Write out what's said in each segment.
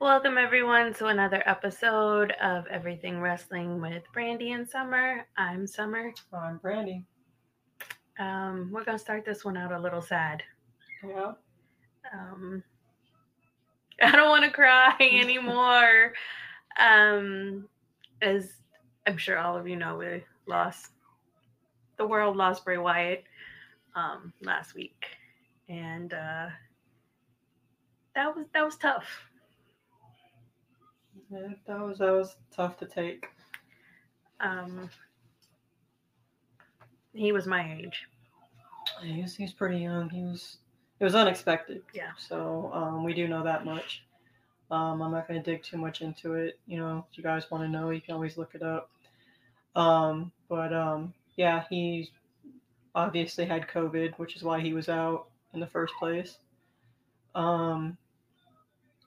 Welcome everyone to another episode of Everything Wrestling with Brandy and Summer. I'm Summer. I'm Brandy. Um, we're gonna start this one out a little sad. Yeah. Um, I don't want to cry anymore. um, as I'm sure all of you know, we lost the world lost Bray Wyatt um, last week, and uh, that was that was tough. Yeah, that was that was tough to take. Um, he was my age. He was, he was pretty young. He was it was unexpected. Yeah. So um, we do know that much. Um, I'm not going to dig too much into it. You know, if you guys want to know, you can always look it up. Um, but um, yeah, he obviously had COVID, which is why he was out in the first place. Um,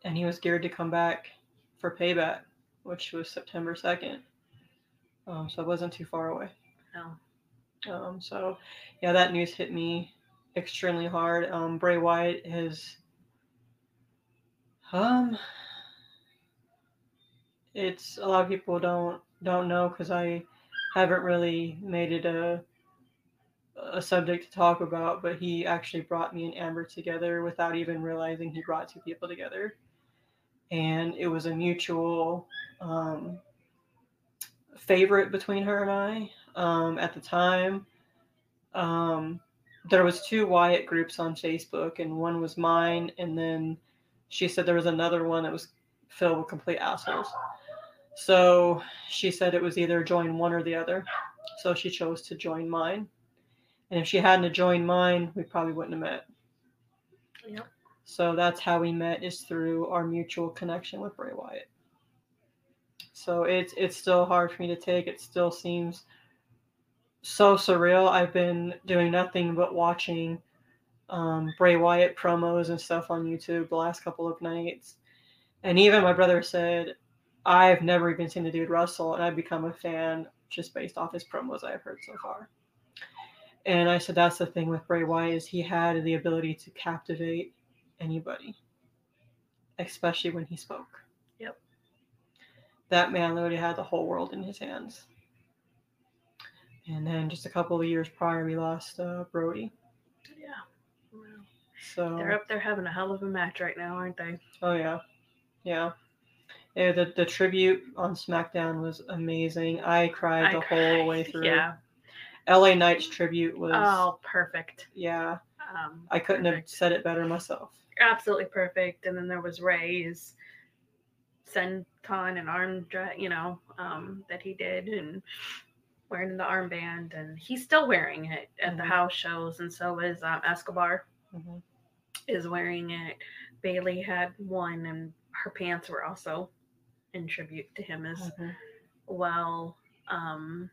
and he was geared to come back for payback, which was September 2nd. Um, so it wasn't too far away. No. Um, so yeah, that news hit me extremely hard. Um, Bray Wyatt has, um, it's a lot of people don't don't know because I haven't really made it a a subject to talk about, but he actually brought me and Amber together without even realizing he brought two people together, and it was a mutual um, favorite between her and I um, at the time. Um, there was two Wyatt groups on Facebook, and one was mine, and then she said there was another one that was filled with complete assholes. So she said it was either join one or the other. So she chose to join mine. And if she hadn't joined mine, we probably wouldn't have met. Yep. So that's how we met is through our mutual connection with Bray Wyatt. So it's it's still hard for me to take. It still seems so surreal. I've been doing nothing but watching um, Bray Wyatt promos and stuff on YouTube the last couple of nights. And even my brother said, I've never even seen the dude wrestle, and I've become a fan just based off his promos I've heard so far. And I said that's the thing with Bray Wyatt is he had the ability to captivate anybody, especially when he spoke. Yep. That man literally had the whole world in his hands. And then just a couple of years prior, we lost uh, Brodie. Yeah. So They're up there having a hell of a match right now, aren't they? Oh yeah, yeah. Yeah, the, the tribute on SmackDown was amazing. I cried I the cried, whole way through. Yeah. LA Knight's tribute was Oh, perfect. yeah. Um, I couldn't have said it better myself. Absolutely perfect. And then there was Ray's senton and arm, you know, um, that he did, and wearing the armband, and he's still wearing it at the Mhm. house shows, and so is um, Escobar Mhm. is wearing it. Bayley had one, and her pants were also in tribute to him as Mhm. well. Um,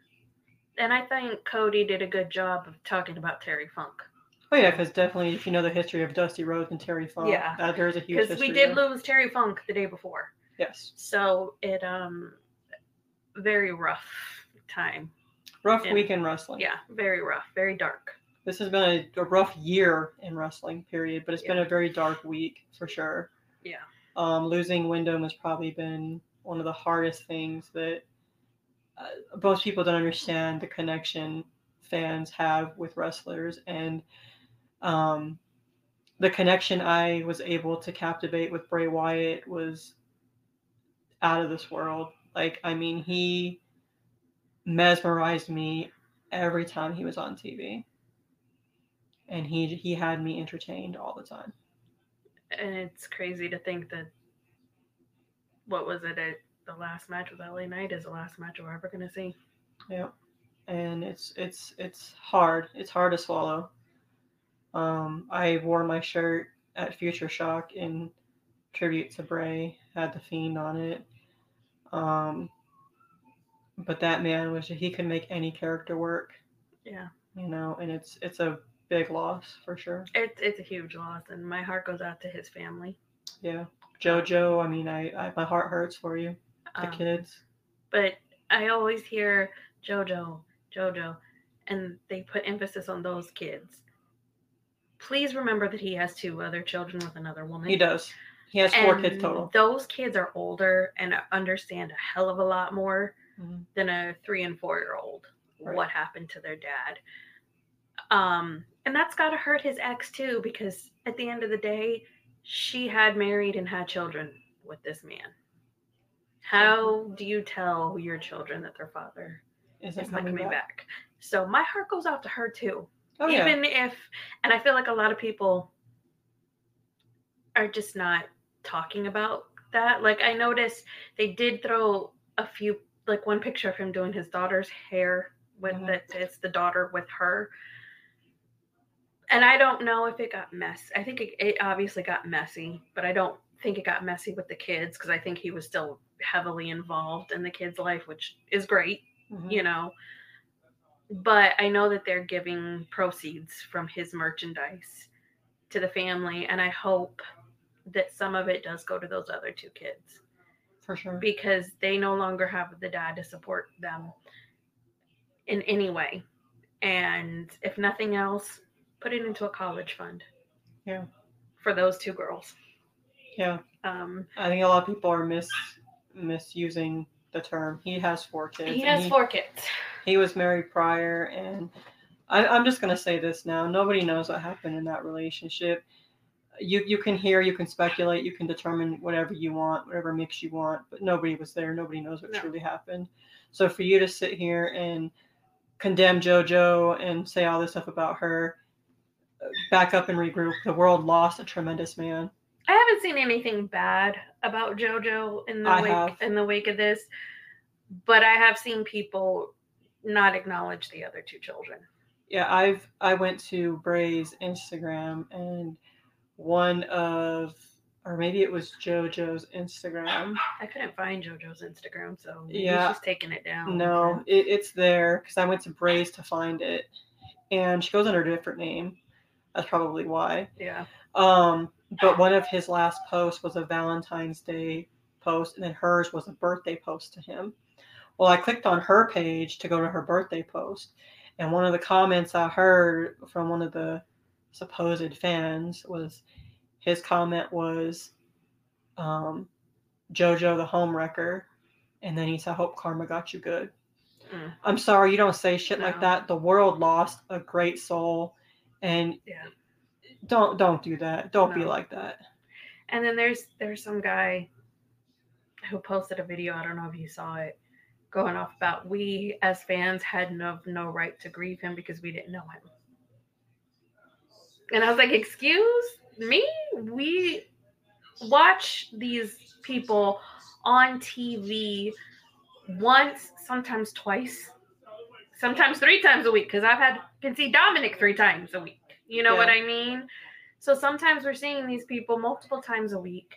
and I think Cody did a good job of talking about Terry Funk. Oh yeah, because definitely if you know the history of Dusty Rhodes and Terry Funk, Yeah. that, there's a huge Because we did there. lose Terry Funk the day before. Yes, So it um very rough time. rough Yeah. week in wrestling. Yeah, very rough, very dark. This has been a, a rough year in wrestling, period. But it's been a very dark week for sure. Yeah. Um, losing Wyndham has probably been one of the hardest things that uh, most people don't understand the connection fans have with wrestlers and um, the connection I was able to captivate with Bray Wyatt was out of this world. Like, I mean, he mesmerized me every time he was on TV. And he he had me entertained all the time. And it's crazy to think that what was it at the last match with LA Knight is the last match we're ever gonna see. Yeah. And it's it's it's hard. It's hard to swallow. Um, I wore my shirt at FutureShock in tribute to Bray, had the fiend on it. Um, but that man was he could make any character work, Yeah. you know, and it's it's a big loss for sure. It's it's a huge loss and my heart goes out to his family. Yeah. Jojo, I mean I, I my heart hurts for you. The Um, kids. But I always hear Jojo, Jojo, and they put emphasis on those kids. Please remember that he has two other children with another woman. He does. He has four and kids total. Those kids are older and understand a hell of a lot more Mhm. than a three and four year old Right. what happened to their dad. Um, and that's got to hurt his ex too, because at the end of the day, she had married and had children with this man. How do you tell your children that their father is not coming coming back. back? So my heart goes out to her too. Oh yeah. Even if, and I feel like a lot of people are just not talking about that. Like I noticed they did throw a few, like one picture of him doing his daughter's hair with Mhm. that it's the daughter with her. And I don't know if it got messy. I think it, it obviously got messy, but I don't think it got messy with the kids because I think he was still heavily involved in the kid's life, which is great Mhm. you know but i know that they're giving proceeds from his merchandise to the family and i hope that some of it does go to those other two kids For sure. because they no longer have the dad to support them in any way and if nothing else put it into a college fund Yeah. for those two girls Yeah. um I think a lot of people are mis misusing the term. He has four kids. he has four kids He was married prior, and I, I'm just gonna say this now. Nobody knows what happened in that relationship. You you can hear, you can speculate, you can determine whatever you want, whatever mix you want, but nobody was there. Nobody knows what No. truly happened. So for you to sit here and condemn JoJo and say all this stuff about her, uh, back up and regroup. The world lost a tremendous man. I haven't seen anything bad about JoJo in the I wake have. in the wake of this, but I have seen people not acknowledge the other two children. yeah i've i went to bray's instagram and one of or maybe it was jojo's instagram I couldn't find JoJo's Instagram, so Yeah. she's taking it down. no it, it's there because i went to bray's to find it and she goes under a different name that's probably why Yeah. um but one of his last posts was a valentine's day post and then hers was a birthday post to him well i clicked on her page to go to her birthday post and one of the comments i heard from one of the supposed fans was his comment was um jojo the home wrecker and then he said hope karma got you good Mm. i'm sorry you don't say shit like that the world lost a great soul and Yeah. Don't don't do that don't be like that And then there's there's some guy who posted a video, I don't know if you saw it, going off about we as fans had no no right to grieve him because we didn't know him. And I was like, excuse me? We watch these people on TV once, sometimes twice, sometimes three times a week, because I've had can see Dominic three times a week. You know what I mean? So sometimes we're seeing these people multiple times a week,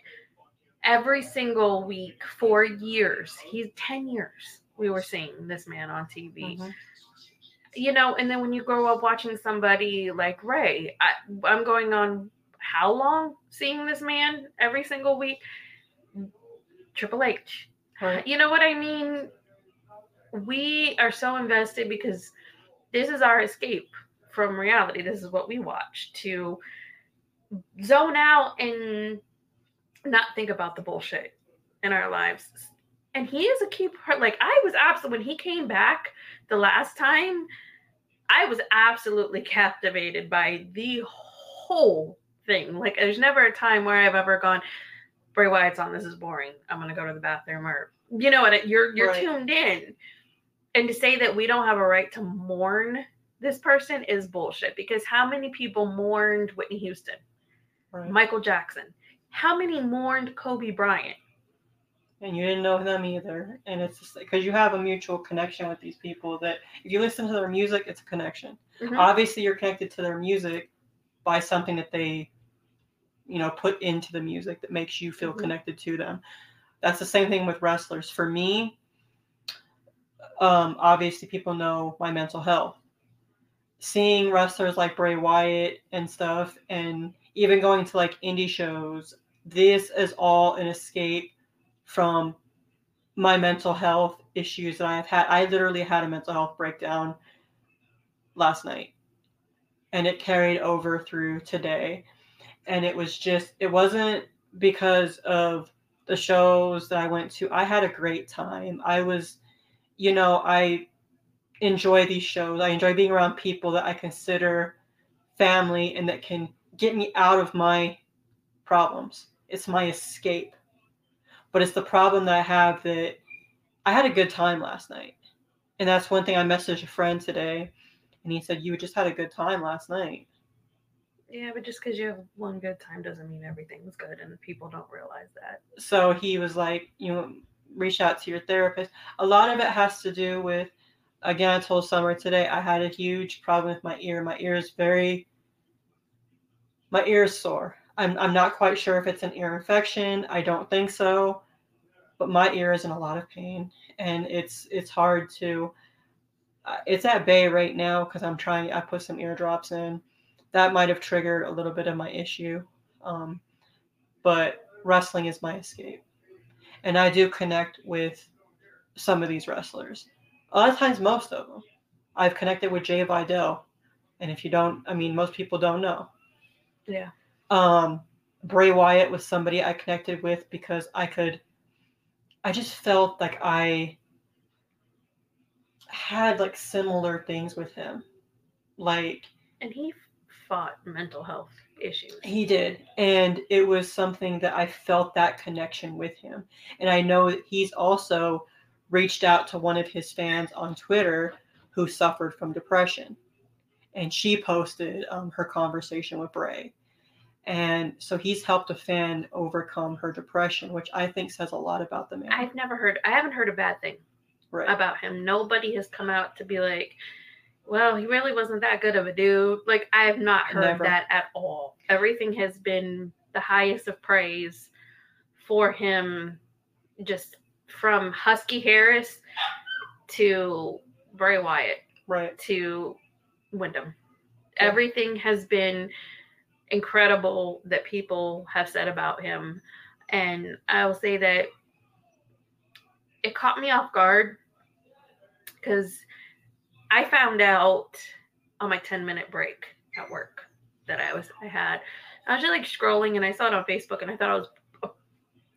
every single week for years. He's 10 years we were seeing this man on TV. Mhm. You know, and then when you grow up watching somebody like Ray, I, I'm going on how long seeing this man every single week? Triple H. Right. You know what I mean? We are so invested because this is our escape from reality. This is what we watch to zone out and not think about the bullshit in our lives. And he is a key part. Like I was absolutely when he came back the last time, I was absolutely captivated by the whole thing. Like there's never a time where I've ever gone, Bray Wyatt's on. This is boring. I'm gonna go to the bathroom, or you know what? You're you're Right. tuned in, and to say that we don't have a right to mourn this person is bullshit. Because how many people mourned Whitney Houston, Right. Michael Jackson? How many mourned Kobe Bryant? and you didn't know them either. And it's just because you have a mutual connection with these people that if you listen to their music, it's a connection. Mhm. Obviously, you're connected to their music by something that they, you know, put into the music that makes you feel Mhm. connected to them. That's the same thing with wrestlers. For me, um, obviously, people know my mental health. Seeing wrestlers like Bray Wyatt and stuff, and even going to like indie shows, this is all an escape from my mental health issues that I've had. I literally had a mental health breakdown last night, and it carried over through today. And it was just, it wasn't because of the shows that I went to. I had a great time. I was, you know, I enjoy these shows. I enjoy being around people that I consider family and that can get me out of my problems. It's my escape. But it's the problem that I have that I had a good time last night. And that's one thing I messaged a friend today and he said, You just had a good time last night. Yeah, but just because you have one good time doesn't mean everything's good, and people don't realize that. So he was like, You know, reach out to your therapist. A lot of it has to do with, again, I told Summer today, I had a huge problem with my ear. My ear is very, my ear is sore. I'm, I'm not quite sure if it's an ear infection. I don't think so, but my ear is in a lot of pain, and it's it's hard to it's at bay right now because I'm trying. I put some eardrops in. That might have triggered a little bit of my issue, um, but wrestling is my escape, and I do connect with some of these wrestlers. A lot of times, most of them. I've connected with Jay Vidal, and if you don't, I mean, most people don't know. Yeah. Um, Bray Wyatt was somebody I connected with because I could. I just felt like I had like similar things with him. Like and he fought mental health issues. He did. And it was something that I felt that connection with him. And I know that he's also reached out to one of his fans on Twitter who suffered from depression. And she posted um, her conversation with Bray. And so he's helped a fan overcome her depression, which I think says a lot about the man. I've never heard, I haven't heard a bad thing right. about him. Nobody has come out to be like, well, he really wasn't that good of a dude. Like, I have not heard Never. that at all. Everything has been the highest of praise for him, just from Husky Harris to Bray Wyatt, right, to Wyndham. Yeah. Everything has been incredible that people have said about him. And I will say that it caught me off guard because I found out on my 10 minute break at work that I was I had. I was just like scrolling and I saw it on Facebook and I thought it was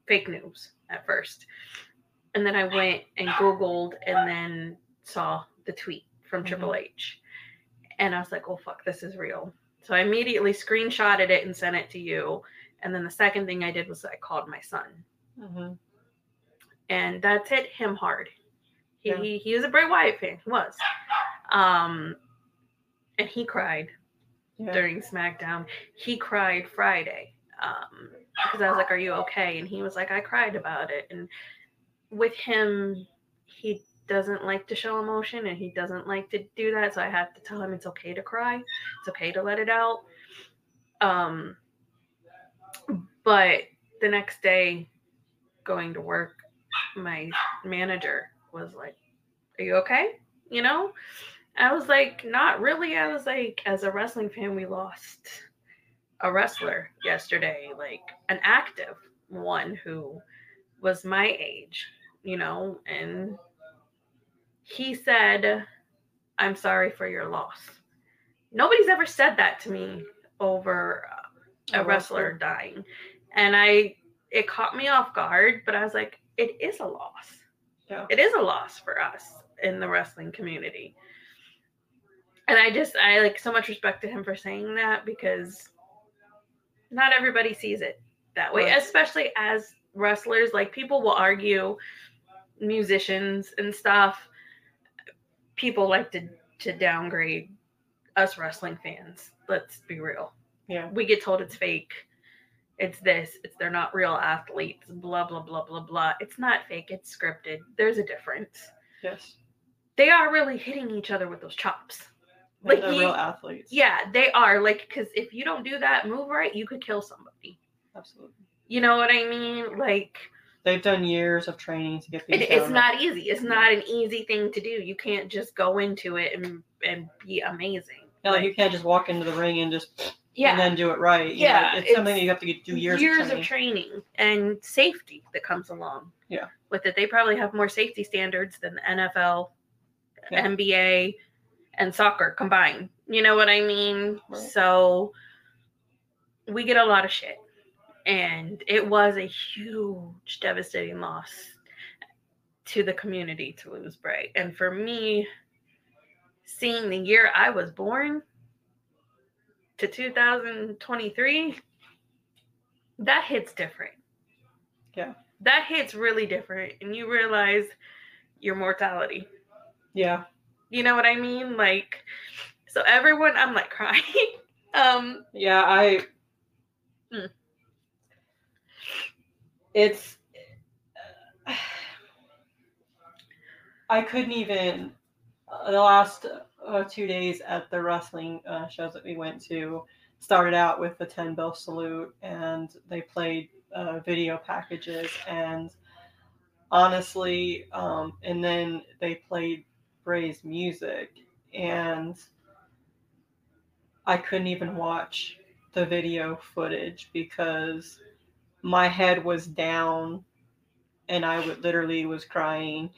fake news at first. And then I went and Googled and then saw the tweet from mm-hmm. Triple H. And I was like, oh fuck, this is real. So I immediately screenshotted it and sent it to you. And then the second thing I did was I called my son. Mm-hmm and that hit him hard. He yeah. he, he was a Bray Wyatt fan. He was, um, and he cried yeah. during SmackDown. He cried Friday um, because I was like, "Are you okay?" And he was like, "I cried about it." And with him, he doesn't like to show emotion and he doesn't like to do that. So I have to tell him it's okay to cry. It's okay to let it out. Um, but the next day, going to work, my manager was like, Are you okay? You know? I was like, Not really. I was like, As a wrestling fan, we lost a wrestler yesterday, like an active one who was my age, you know? And he said, I'm sorry for your loss. Nobody's ever said that to me over a, oh, wrestler dying. And I, it caught me off guard, but I was like, it is a loss. Yeah. It is a loss for us in the wrestling community. And I just I like so much respect to him for saying that because not everybody sees it that way, right. especially as wrestlers. Like people will argue musicians and stuff. People like to to downgrade us wrestling fans. Let's be real. Yeah. We get told it's fake it's this, it's they're not real athletes, blah blah blah blah blah. It's not fake, it's scripted. There's a difference. Yes. They are really hitting each other with those chops. Like they're real athletes. Yeah, they are. Like, because if you don't do that move right, you could kill somebody. Absolutely. You know what I mean? Like they've done years of training to get these. It, it's not easy. It's not an easy thing to do. You can't just go into it and and be amazing. Yeah, like, like you can't just walk into the ring and just yeah. and then do it right. You yeah, know, it's, it's, something that you have to do years years of training. of training. and safety that comes along. Yeah, with it, they probably have more safety standards than the NFL, yeah. NBA, and soccer combined. You know what I mean? Right. So we get a lot of shit, and it was a huge, devastating loss to the community to lose Bray. And for me, seeing the year I was born to 2023, that hits different. Yeah. That hits really different. And you realize your mortality. Yeah. You know what I mean? Like, so everyone, I'm like crying. um, Yeah, I. Hmm. It's. I couldn't even. uh, the last uh, two days at the wrestling uh, shows that we went to started out with the 10 bell salute and they played uh, video packages and honestly um, and then they played bray's music and i couldn't even watch the video footage because my head was down and i would literally was crying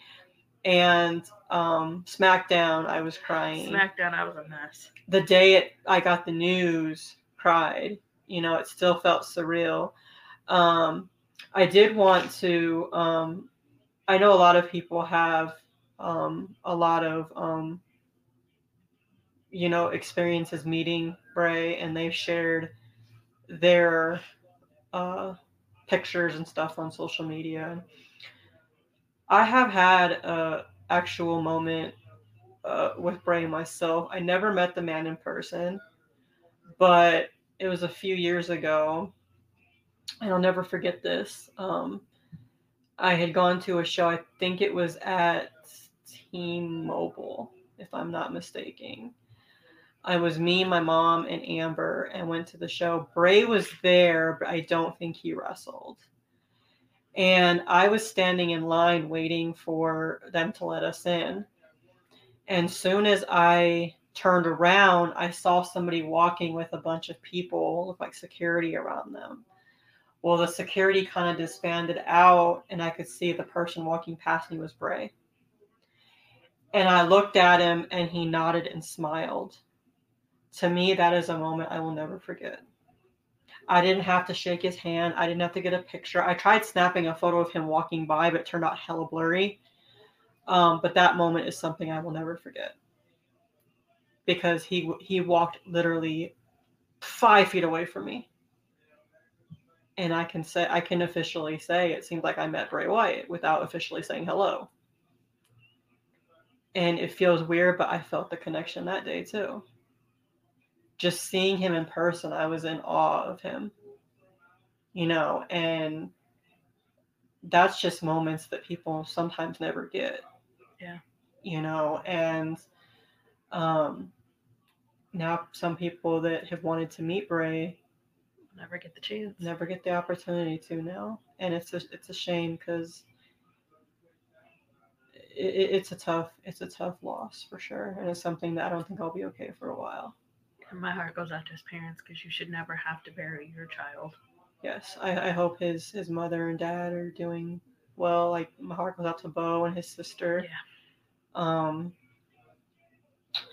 and um, smackdown i was crying SmackDown, I was a mess. the day it, I got the news, cried. You know, it still felt surreal. Um, I did want to. Um, I know a lot of people have um, a lot of, um, you know, experiences meeting Bray, and they've shared their uh, pictures and stuff on social media. I have had a actual moment uh, with Bray myself. I never met the man in person, but it was a few years ago, and I'll never forget this. Um, I had gone to a show. I think it was at T-Mobile, if I'm not mistaken. I was me, my mom, and Amber, and went to the show. Bray was there, but I don't think he wrestled. And I was standing in line waiting for them to let us in. And soon as I turned around, I saw somebody walking with a bunch of people, looked like security around them. Well, the security kind of disbanded out, and I could see the person walking past me was Bray. And I looked at him, and he nodded and smiled. To me, that is a moment I will never forget. I didn't have to shake his hand. I didn't have to get a picture. I tried snapping a photo of him walking by, but it turned out hella blurry. Um, but that moment is something I will never forget because he he walked literally five feet away from me, and I can say I can officially say it seemed like I met Bray Wyatt without officially saying hello. And it feels weird, but I felt the connection that day too. Just seeing him in person, I was in awe of him. You know, and that's just moments that people sometimes never get. Yeah. You know, and um now some people that have wanted to meet Bray Never get the chance. never get the opportunity to now. And it's a, it's a shame because it, it- it's a tough it's a tough loss for sure. And it's something that I don't think I'll be okay for a while. And my heart goes out to his parents because you should never have to bury your child. Yes, I, I hope his his mother and dad are doing well. Like my heart goes out to Bo and his sister. Yeah. Um.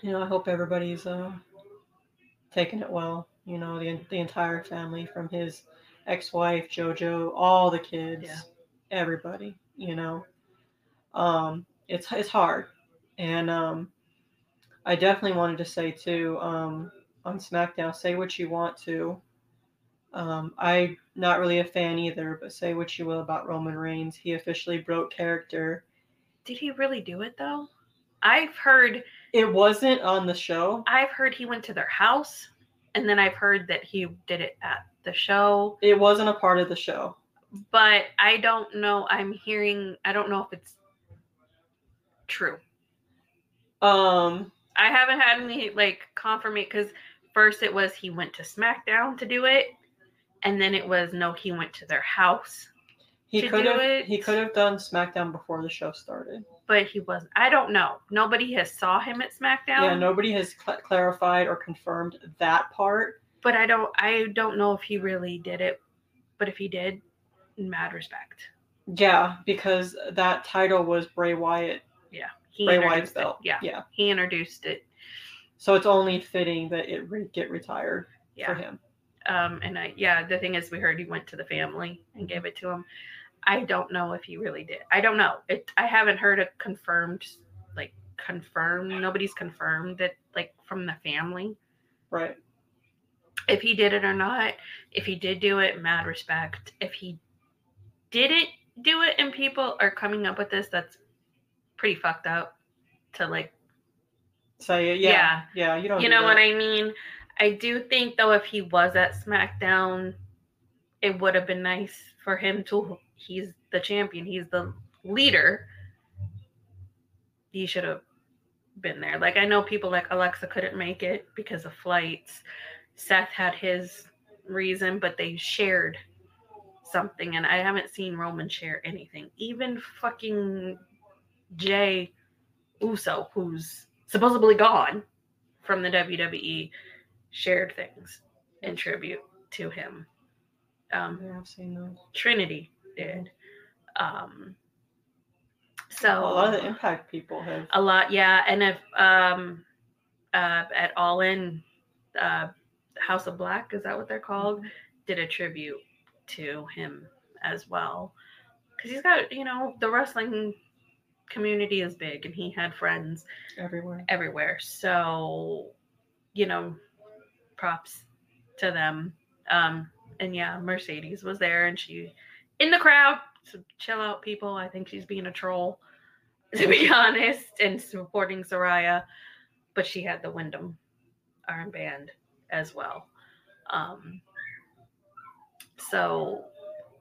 You know, I hope everybody's uh taking it well. You know, the the entire family from his ex-wife JoJo, all the kids, Yeah. everybody. You know, um, it's it's hard, and um, I definitely wanted to say too um on SmackDown, say what you want to. Um, I'm not really a fan either, but say what you will about Roman Reigns. He officially broke character. Did he really do it though? I've heard It wasn't on the show. I've heard he went to their house and then I've heard that he did it at the show, It wasn't a part of the show. but I don't know. I'm hearing I don't know if it's true. Um, I haven't had any like confirmation because first it was he went to SmackDown to do it, and then it was no, he went to their house, he To could do have it? he could have done SmackDown before the show started. but he wasn't. I don't know. Nobody has saw him at SmackDown. Yeah, nobody has cl- clarified or confirmed that part. but I don't. I don't know if he really did it. But if he did, mad respect. Yeah, because that title was Bray Wyatt, He Bray Wyatt's belt. Yeah, yeah. he introduced it. So it's only fitting that it re- get retired Yeah, for him. Um, and I, yeah, the thing is, we heard he went to the family and gave it to him. I don't know if he really did. I don't know. It. I haven't heard a confirmed, like confirmed. Nobody's confirmed that, like from the family, Right. if he did it or not. If he did do it, mad respect. If he didn't do it, and people are coming up with this, that's pretty fucked up. To like So yeah, yeah, yeah. You don't. you do know that. what I mean? I do think though if he was at SmackDown, it would have been nice for him to he's the champion, he's the leader. He should have been there. Like I know people like Alexa couldn't make it because of flights. Seth had his reason, but they shared something and I haven't seen Roman share anything. Even fucking Jey Uso, who's supposedly gone from the WWE, shared things in tribute to him. Um, Yeah, I've seen those. Trinity did. Um, so a lot of the Impact people have. a lot, yeah. And if um, uh, at All In, uh, House of Black is that what they're called? Did a tribute to him as well, because he's got you know the wrestling community is big, and he had friends everywhere. everywhere. So, you know, props to them. Um, and yeah, Mercedes was there and she in the crowd. So chill out, people. I think she's being a troll, to be honest, and supporting Saraya. But she had the Wyndham armband as well. Um, so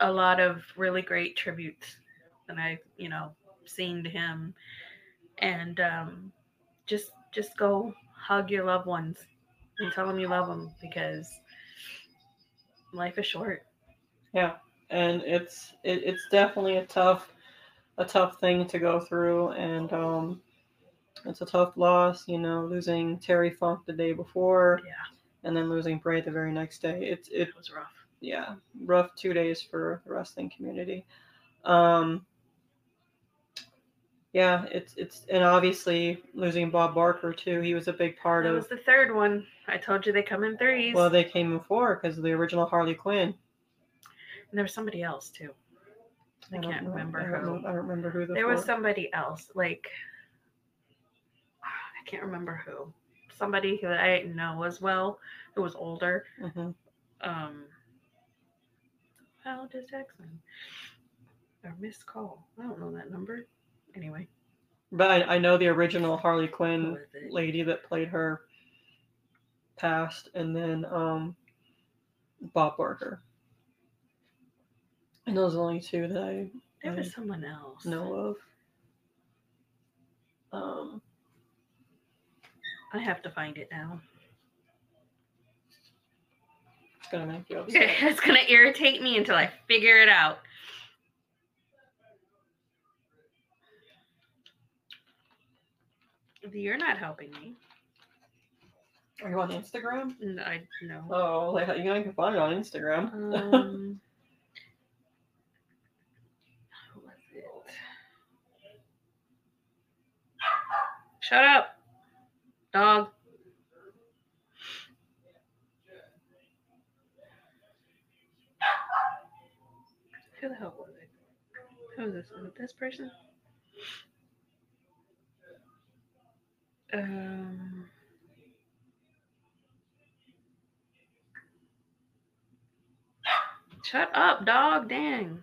a lot of really great tributes And I, you know, seen to him. And um, just just go hug your loved ones and tell them you love them because life is short. Yeah, and it's it, it's definitely a tough a tough thing to go through, and um, it's a tough loss. You know, losing Terry Funk the day before, Yeah, and then losing Bray the very next day. It's it it was rough. yeah rough two days for the wrestling community. Um, yeah, it's it's and obviously losing Bob Barker too. He was a big part That of. was the third one. I told you they come in threes. Well, they came in four because of the original Harley Quinn. and there was somebody else too. I don't can't know- remember I who. know- I don't remember who the There was somebody else, like I can't remember who. Somebody who I didn't know as well, who was older. Mhm. Um, how does text me? Or missed call. I don't know that number. Anyway, But I, I know the original Harley Quinn was lady that played her passed, and then um, Bob Barker. And those are the only two that I There was I someone else. know of. Um, I have to find it now. it's gonna make you upset. it's gonna irritate me until I figure it out. You're not helping me. Are you on Instagram? No, I no. Oh, like, you know, you can find it on Instagram. Um, who was it? Shut up, dog. Who the hell was it? Who is this? Was it this person? Um. Shut up, dog. Dang.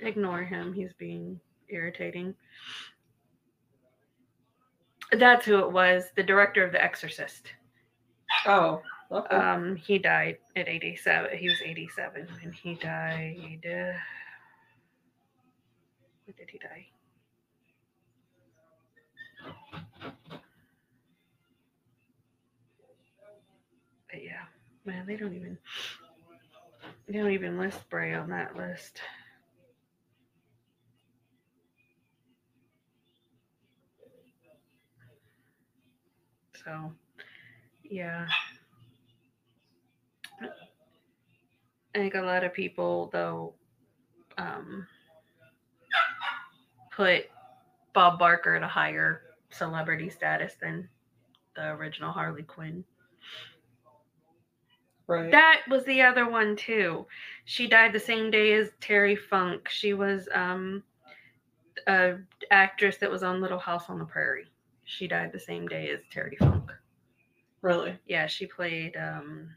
Ignore him. He's being irritating. That's who it was. The director of The Exorcist. oh, okay. Um, he died at 87. He was 87 and he died. Uh, when did he die? But yeah, man, they don't even they don't even list Bray on that list. So, yeah. I think a lot of people, though, um, put Bob Barker at a higher celebrity status than the original Harley Quinn. Right. That was the other one too. She died the same day as Terry Funk. She was um a actress that was on Little House on the Prairie. She died the same day as Terry Funk. really. Yeah, she played um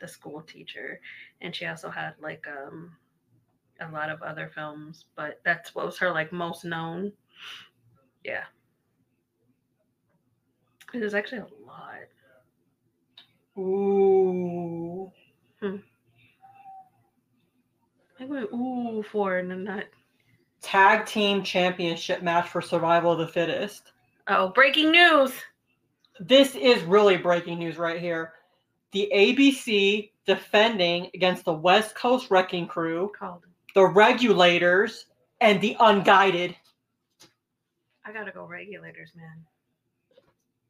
the school teacher and she also had like um a lot of other films, but that's what was her like most known. Yeah. It was actually a lot. Ooh. Hmm. I went ooh for and then that Tag team championship match for survival of the fittest. oh breaking news. This is really breaking news right here. The ABC defending against the West Coast Wrecking Crew, Called. the Regulators, and the Unguided. I gotta go regulators, man.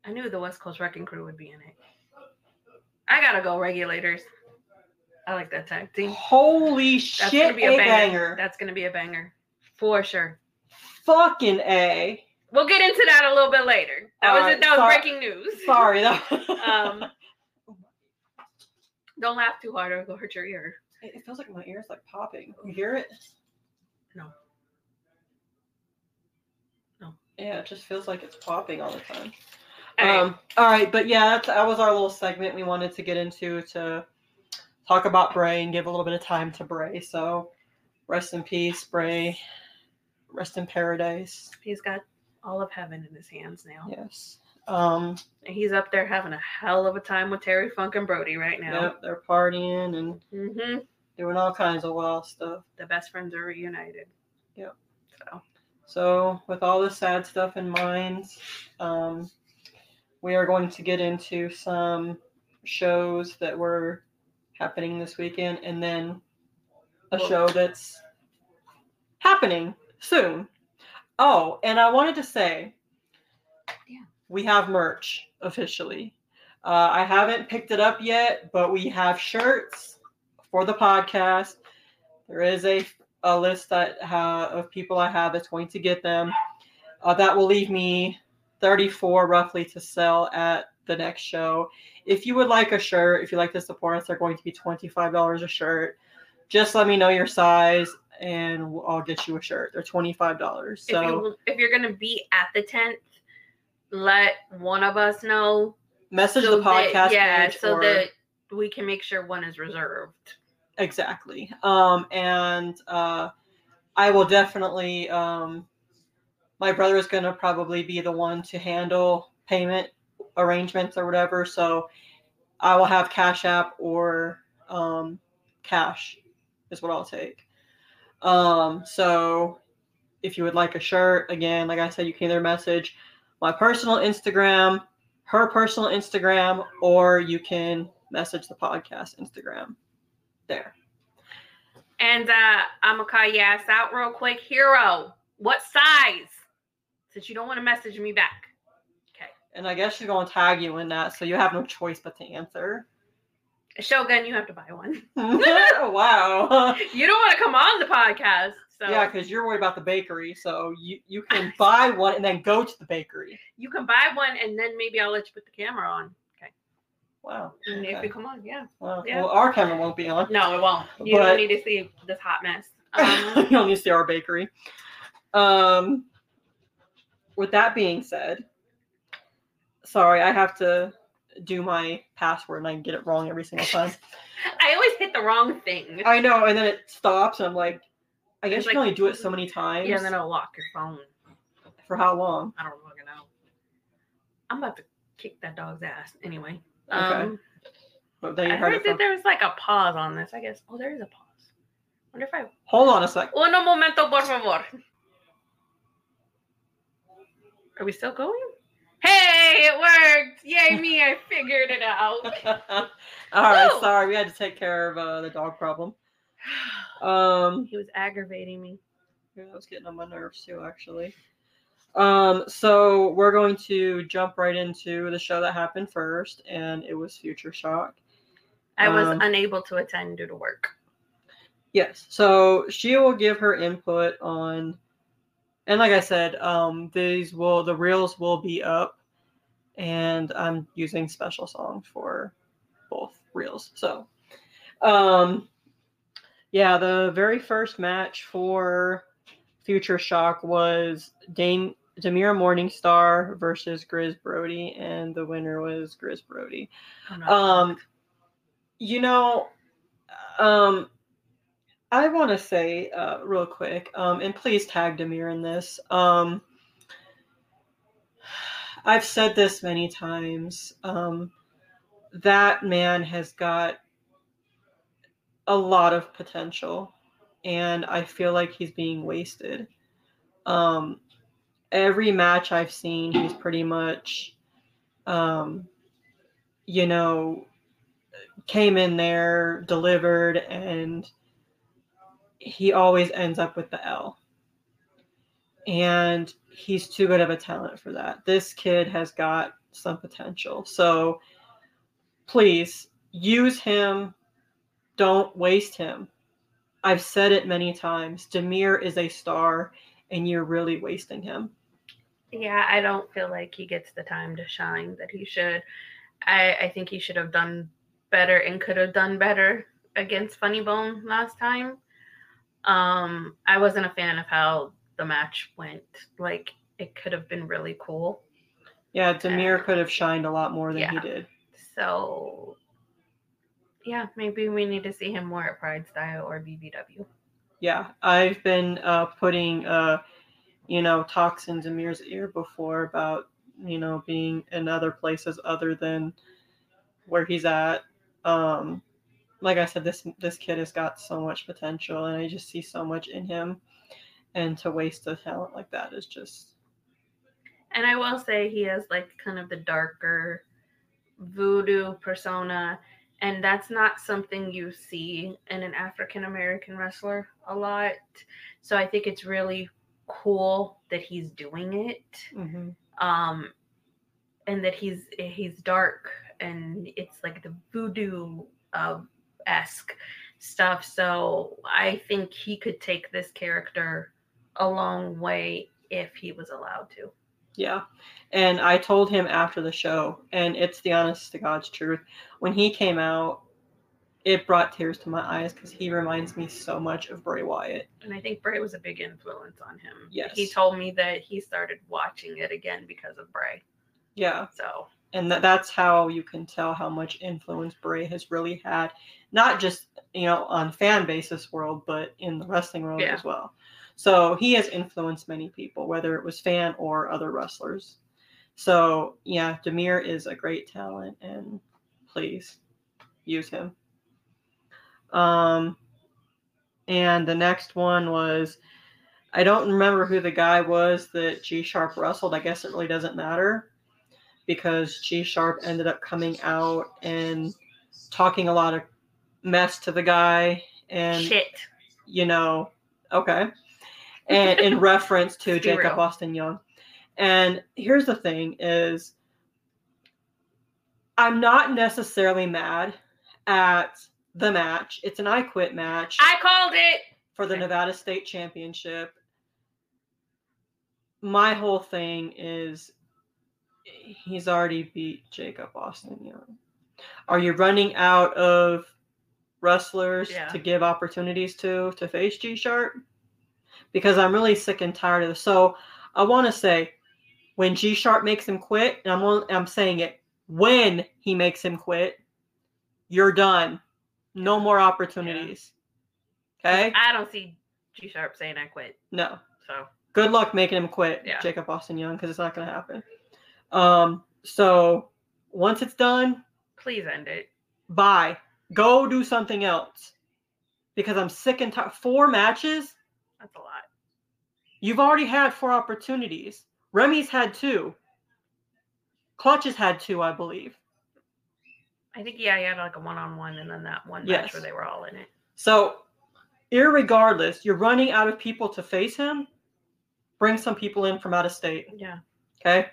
I knew the West Coast Wrecking Crew would be in it. I gotta go regulators. I like that tag team. Holy shit, That's shit, gonna be a a banger. banger. That's gonna be a banger. For sure. Fucking A. We'll get into that a little bit later. That was Alright, that was sorry- breaking news. Sorry. That... Um, Don't laugh too hard or it'll hurt your ear. it it feels like my ear's like popping. You hear it? No. No. Yeah, it just feels like it's popping all the time. All right. Um, all right, but yeah, that's, that was our little segment we wanted to get into to talk about Bray and give a little bit of time to Bray. So rest in peace, Bray. Rest in paradise. He's got all of heaven in his hands now. Yes. Um, And he's up there having a hell of a time with Terry Funk and Brodie right now. Yep, they're partying and mm-hmm. doing all kinds of wild stuff. The best friends are reunited. Yep. So So, with all this sad stuff in mind, um, we are going to get into some shows that were happening this weekend and then a show that's happening soon. Oh, and I wanted to say Yeah. we have merch officially. Uh, I haven't picked it up yet, but we have shirts for the podcast. There is a a list that ha- of people I have that's going to get them. Uh, that will leave me 34 roughly to sell at the next show. If you would like a shirt, if you like to support us, they're going to be $25 a shirt. Just let me know your size and I'll get you a shirt. They're $25. if So you if you're gonna be at the tent, let one of us know. message so the podcast that, yeah, so or- that we can make sure one is reserved. Exactly. Um, and uh, I will definitely. Um, my brother is going to probably be the one to handle payment arrangements or whatever. So I will have Cash App or um, cash is what I'll take. Um, so if you would like a shirt, again, like I said, you can either message my personal Instagram, her personal Instagram, or you can message the podcast Instagram. There. And uh I'm gonna call your ass out real quick. Hero, what size? Since you don't want to message me back. Okay. And I guess she's going to tag you in that, so you have no choice but to answer. Shogun, you have to buy one. Oh, wow. You don't want to come on the podcast. So Yeah, because you're worried about the bakery, so you, you can buy one and then go to the bakery. you can buy one and then maybe I'll let you put the camera on. Okay. Wow. And if Okay. you come on, yeah. Well, Yeah. well, our camera won't be on. No, it won't. You But- don't need to see this hot mess. Um, you don't need to see our bakery. Um, with that being said, sorry, I have to do my password and I get it wrong every single time. I always hit the wrong thing. I know, and then it stops, and I'm like, I guess It's you can only do it so many times. Yeah, and then it'll lock your phone. for how long? I don't fucking know. I'm about to kick that dog's ass anyway. Okay. Um, But then you I heard heard that from. there was like a pause on this. I guess. Oh, there is a pause. Wonder if I. Hold on a sec. Uno momento, por favor. Are we still going? Hey, it worked! Yay, me! I figured it out. All right, Woo! sorry, we had to take care of uh, the dog problem. Um, he was aggravating me. yeah, that was getting on my nerves too, actually. Um, so we're going to jump right into the show that happened first, and it was FutureShock. I was Um, unable to attend due to work. Yes. So she will give her input on, and like I said, um, these will the reels will be up, and I'm using special songs for both reels. So Um, yeah, the very first match for FutureShock was Dame Demir Morningstar versus Grizz Brody, and the winner was Grizz Brody. Um, you know, um, I want to say uh, real quick, um, and please tag Demir in this. Um, I've said this many times. Um, that man has got a lot of potential, and I feel like he's being wasted. Um, every match I've seen, he's pretty much, um, you know, came in there, delivered, and he always ends up with the L. And he's too good of a talent for that. This kid has got some potential. So please use him. Don't waste him. I've said it many times. Demir is a star, and you're really wasting him. Yeah, I don't feel like he gets the time to shine that he should. I, I think he should have done better and could have done better against Funny Bone last time. Um, I wasn't a fan of how the match went. Like it could have been really cool. Yeah, Demir could have shined a lot more than he did. So yeah, maybe we need to see him more at PrideStyle or BBW. Yeah, I've been uh, putting, uh, you know, talks in Demir's ear before about, you know, being in other places other than where he's at. Um, like I said, this this kid has got so much potential, and I just see so much in him. And to waste a talent like that is just, And I will say he has like kind of the darker voodoo persona. And that's not something you see in an African American wrestler a lot. So I think it's really cool that he's doing it. mhm. Um and that he's he's dark and it's like the voodoo uh, esque stuff. So I think he could take this character a long way if he was allowed to. Yeah. And I told him after the show, and it's the honest to God's truth. When he came out, it brought tears to my eyes because he reminds me so much of Bray Wyatt. And I think Bray was a big influence on him. Yes. He told me that he started watching it again because of Bray. Yeah. So And that, that's how you can tell how much influence Bray has really had, not just, you know, on fan basis world, but in the wrestling world Yeah. as well. So he has influenced many people, whether it was fan or other wrestlers. So yeah, Demir is a great talent, and please use him. Um, and the next one was, I don't remember who the guy was that G Sharp wrestled. I guess it really doesn't matter because G Sharp ended up coming out and talking a lot of mess to the guy, and shit. you know, okay. And in reference to Jacob real. Austin Young. And here's the thing is I'm not necessarily mad at the match. It's an I quit match I called it. for the Nevada State Championship. My whole thing is he's already beat Jacob Austin Young. Are you running out of wrestlers Yeah. to give opportunities to to face G Sharp? Because I'm really sick and tired of this. So I want to say when G Sharp makes him quit, and I'm I'm saying it when he makes him quit, you're done. No more opportunities. Okay? I don't see G Sharp saying I quit. No. So Good luck making him quit, Yeah. Jacob Austin Young, because it's not going to happen. Um, so once it's done, please end it. bye. Go do something else. Because I'm sick and tired. Four matches. That's a lot. You've already had four opportunities. Remy's had two. Clutch has had two, I believe. I think yeah, he had like a one on one and then that one match Yes. where they were all in it. So, irregardless, you're running out of people to face him. Bring some people in from out of state. Yeah. Okay.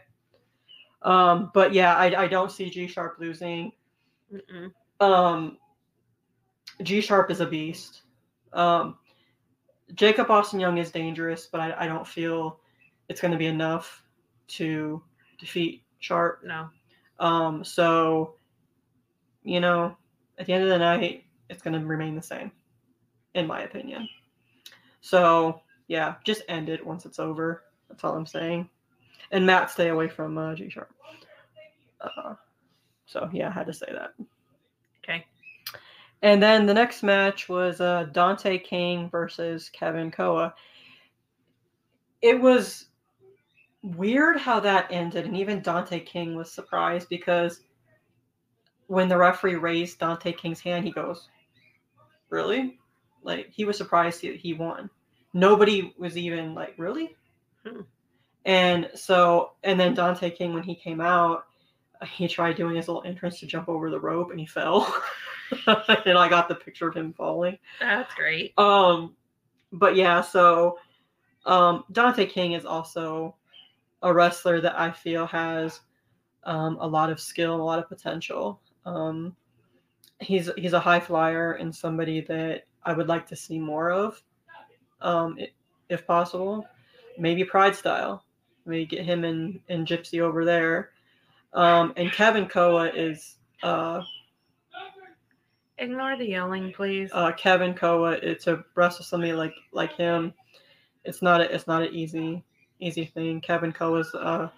Um, but yeah, I, I don't see G Sharp losing. Mm-mm. Um, G Sharp is a beast. Um, Jacob Austin Young is dangerous, but I, I don't feel it's going to be enough to defeat Sharp. No. Um, so, you know, at the end of the night, it's going to remain the same, in my opinion. So yeah, just end it once it's over. That's all I'm saying. And Matt, stay away from uh, G Sharp. Uh, so yeah, I had to say that. Okay. And then the next match was uh, Dante King versus Kevin Koa. It was weird how that ended, and even Dante King was surprised because when the referee raised Dante King's hand, he goes, "Really?" Like he was surprised he, he won. Nobody was even like, "Really?" Hmm. And so, and then Dante King, when he came out, he tried doing his little entrance to jump over the rope, and he fell. and I got the picture of him falling. That's great. Um, but yeah, so um, Dante King is also a wrestler that I feel has um, a lot of skill a lot of potential. Um, he's he's a high flyer and somebody that I would like to see more of, um, if possible. Maybe PrideStyle. Maybe get him and, and Gypsy over there. Um, and Kevin Koa is uh, Ignore the yelling, please. uh, Kevin Koa. It's a wrestle somebody like like him. It's not a, it's not an easy easy thing. Kevin Koa's uh,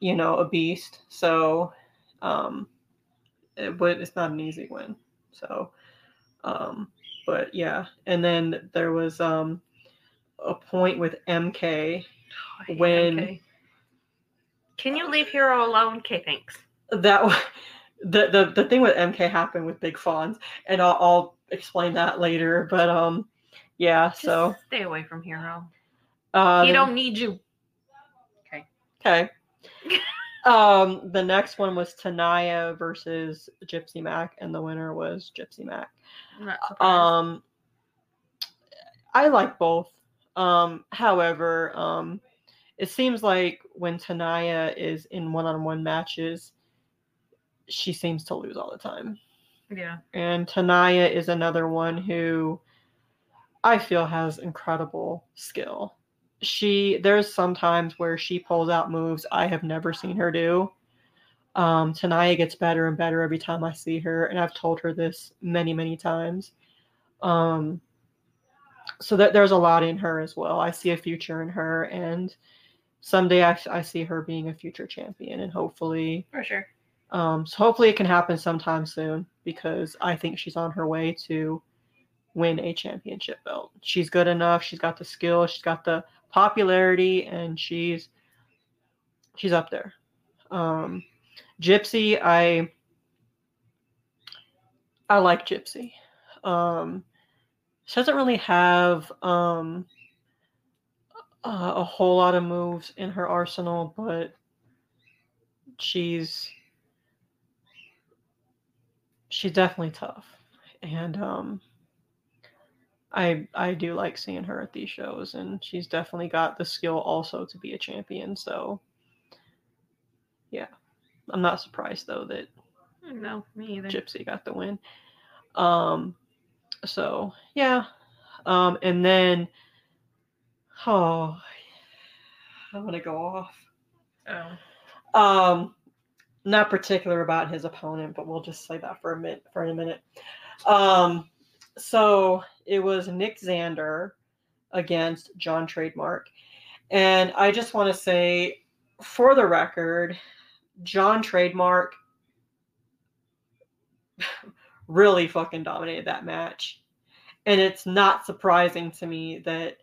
you know a beast. So um, it, but it's not an easy win. So um, but yeah, and then there was um a point with MK Oh, when- MK. Can you leave Hero alone? Okay, thanks. that wa- the the the thing with MK happened with Big Fonz, and I'll, I'll explain that later. But um, yeah. Just So stay away from Hero. uh, he don't need you. okay. Okay. um, the next one was Tanaya versus Gypsy Mac, and the winner was Gypsy Mac. I'm not surprised. Um, I like both. Um, however, um, it seems like when Tanaya is in one-on-one matches, she seems to lose all the time. yeah. And Tanaya is another one who I feel has incredible skill. She there's sometimes where she pulls out moves I have never seen her do. Um, Tanaya gets better and better every time I see her, and I've told her this many, many times. Um, so that there's a lot in her as well. I see a future in her, and someday I, I see her being a future champion, and hopefully For sure. um, so hopefully it can happen sometime soon because I think she's on her way to win a championship belt. She's good enough. She's got the skill. She's got the popularity, and she's she's up there. Um, Gypsy, I I like Gypsy. Um, she doesn't really have um, a, a whole lot of moves in her arsenal, but she's she's definitely tough. And um i i do like seeing her at these shows and she's definitely got the skill also to be a champion so yeah. I'm not surprised though that No, me either. gypsy got the win. Um so yeah um and then oh i'm gonna go off Oh. um, not particular about his opponent, but we'll just say that for a minute. For a minute. Um, so it was Nick Xander against John Trademark, and I just want to say, for the record, John Trademark really fucking dominated that match, and it's not surprising to me that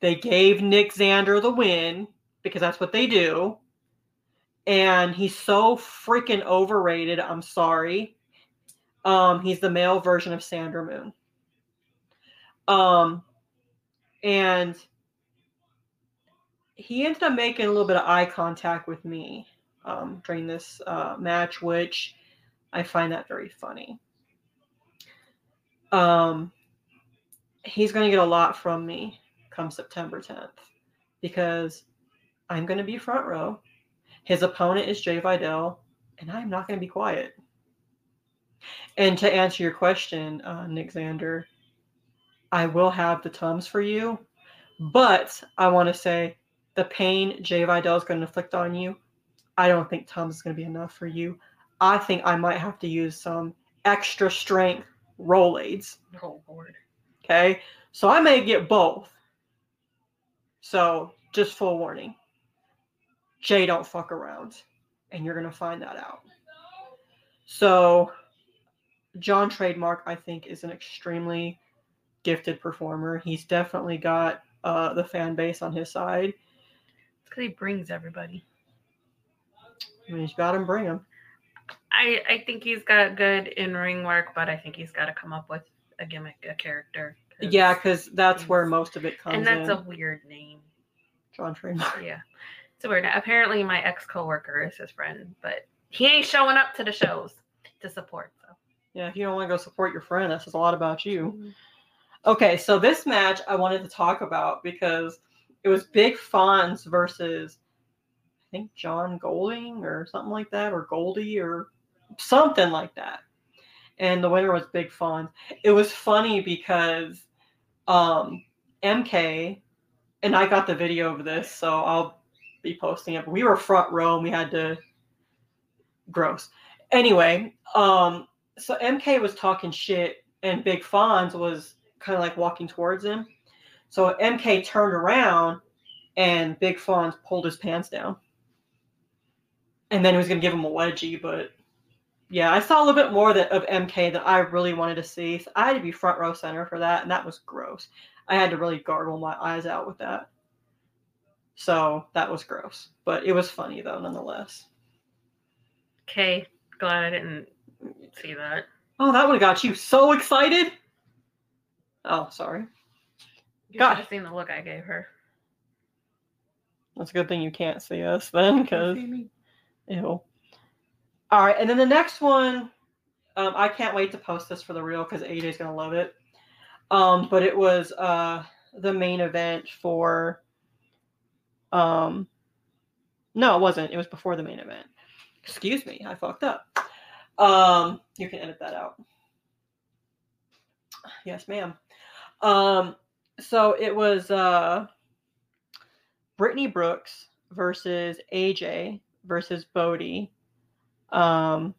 they gave Nick Xander the win because that's what they do and he's so freaking overrated. I'm sorry. Um, he's the male version of Sandra Moon. Um, and he ended up making a little bit of eye contact with me um, during this uh, match, which I find that very funny. Um, he's going to get a lot from me come September 10th because I'm going to be front row. His opponent is Jay Vidal, and I'm not going to be quiet. And to answer your question, uh, Nick Xander, I will have the Tums for you, but I want to say the pain Jay Vidal is going to inflict on you, I don't think Tums is going to be enough for you. I think I might have to use some extra strength Rolaids. Oh lord. Okay, so I may get both. So just full warning. Jay don't fuck around, and you're gonna find that out. So John Trademark, I think, is an extremely gifted performer. He's definitely got uh, the fan base on his side. It's because he brings everybody. I mean, he's got him, bring him. I I think he's got good in ring work, but I think he's got to come up with a gimmick, a character. 'cause- Yeah, because that's where most of it comes and that's in. a weird name. John Trademark. Yeah, it's a weird. Apparently, my ex coworker is his friend, but he ain't showing up to the shows to support. So Yeah, if you don't want to go support your friend, that says a lot about you. Mm-hmm. Okay, so this match I wanted to talk about because it was Big Fonz versus I think John Golding or something like that, or Goldie or something like that. And the winner was Big Fonz. It was funny because um, MK and I got the video of this, so I'll be posting it. We were front row and we had to gross. Anyway, um, so MK was talking shit and Big Fonz was kind of like walking towards him. So MK turned around and Big Fonz pulled his pants down. And then he was going to give him a wedgie, but yeah, I saw a little bit more that, of MK that I really wanted to see. So I had to be front row center for that, and that was gross. I had to really gargle my eyes out with that. So that was gross, but it was funny though, nonetheless. okay, glad I didn't see that. Oh, that would have got you so excited. Oh, sorry. You God. should have seen the look I gave her. That's a good thing you can't see us then, because ew. All right, and then the next one, um, I can't wait to post this for the real because AJ's gonna love it. Um, but it was uh the main event for. Um, no, it wasn't. It was before the main event. Excuse me, I fucked up. Um, you can edit that out. Yes, ma'am. Um, so it was uh Brittany Brooks versus AJ versus Bodie. Um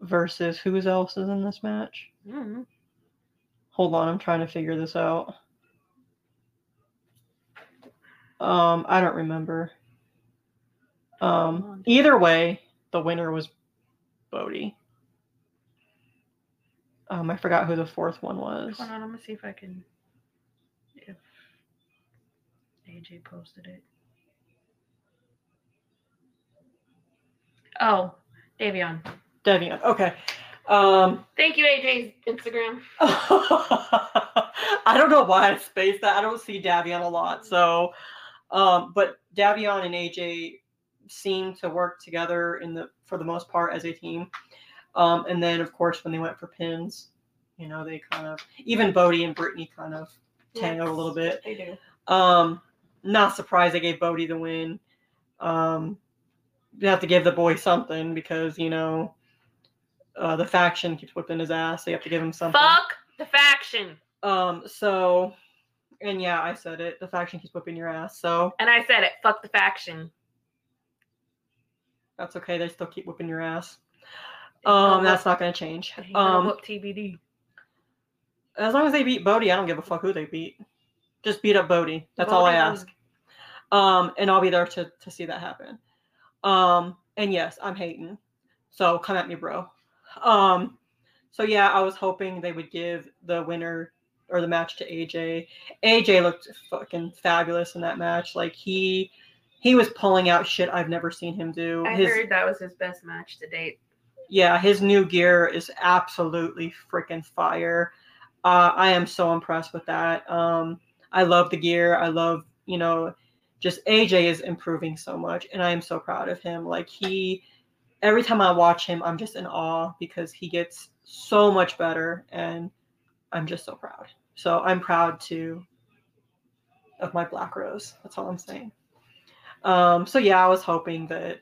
versus who else is in this match? Mhm. Hold on, I'm trying to figure this out. Um, I don't remember. Um, either way, the winner was Bodie. Um, I forgot who the fourth one was. Hold on, I'm gonna see if I can. If AJ posted it. Oh, Davion. Deviant. Okay. Um, Thank you, AJ's Instagram. I don't know why I spaced that. I don't see Davion a lot. So, um, but Davion and AJ seem to work together in the for the most part as a team. Um, and then of course when they went for pins, you know, they kind of even Bodie and Brittany kind of tangled a little bit. They do. Um, not surprised they gave Bodie the win. Um, you have to give the boy something because you know uh, the faction keeps whipping his ass. So you have to give him something. Fuck the faction. Um. So, and yeah, I said it. The faction keeps whipping your ass. So And I said it. Fuck the faction. that's okay. They still keep whipping your ass. Um. That's not gonna change. Um. whoop TBD. As long as they beat Bodie, I don't give a fuck who they beat. Just beat up Bodie. That's all I ask. Um, and I'll be there to to see that happen. Um, and yes, I'm hating. So come at me, bro. Um, so yeah, I was hoping they would give the winner or the match to AJ. AJ looked fucking fabulous in that match. Like he he was pulling out shit I've never seen him do. I His heard that was his best match to date. yeah, his new gear is absolutely freaking fire. Uh, I am so impressed with that. Um, I love the gear. I love, you know, just AJ is improving so much, and I am so proud of him. Like he, every time I watch him, I'm just in awe because he gets so much better, and I'm just so proud. So I'm proud to of my Black Rose. That's all I'm saying. Um, so yeah, I was hoping that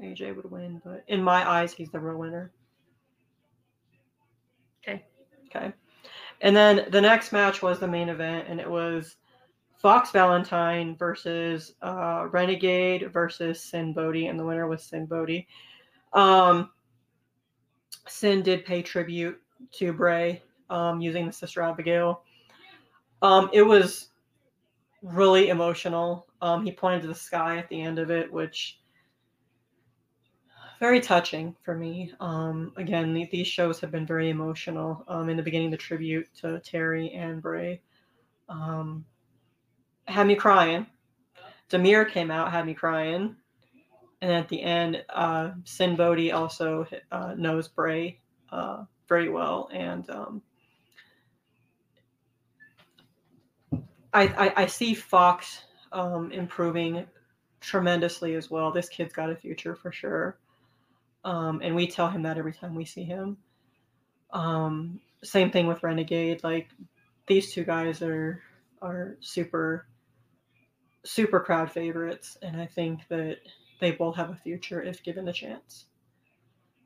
AJ would win, but in my eyes, he's the real winner. Okay. Okay. And then the next match was the main event, and it was Fox Valentine versus uh, Renegade versus Sin Bodhi, and the winner was Sin Bodhi. Um, Sin did pay tribute to Bray um, using the Sister Abigail. Um, it was really emotional. Um, he pointed to the sky at the end of it, which very touching for me. Um, again, the, these shows have been very emotional. Um, in the beginning, the tribute to Terry and Bray um, had me crying. Demir came out, had me crying. And at the end, uh, Sinn Bodhi also uh, knows Bray uh, very well. And um, I, I, I, see Fox um, improving tremendously as well. This kid's got a future for sure. Um, and we tell him that every time we see him. Um, same thing with Renegade. Like these two guys are are super super crowd favorites, and I think that they both have a future if given the chance.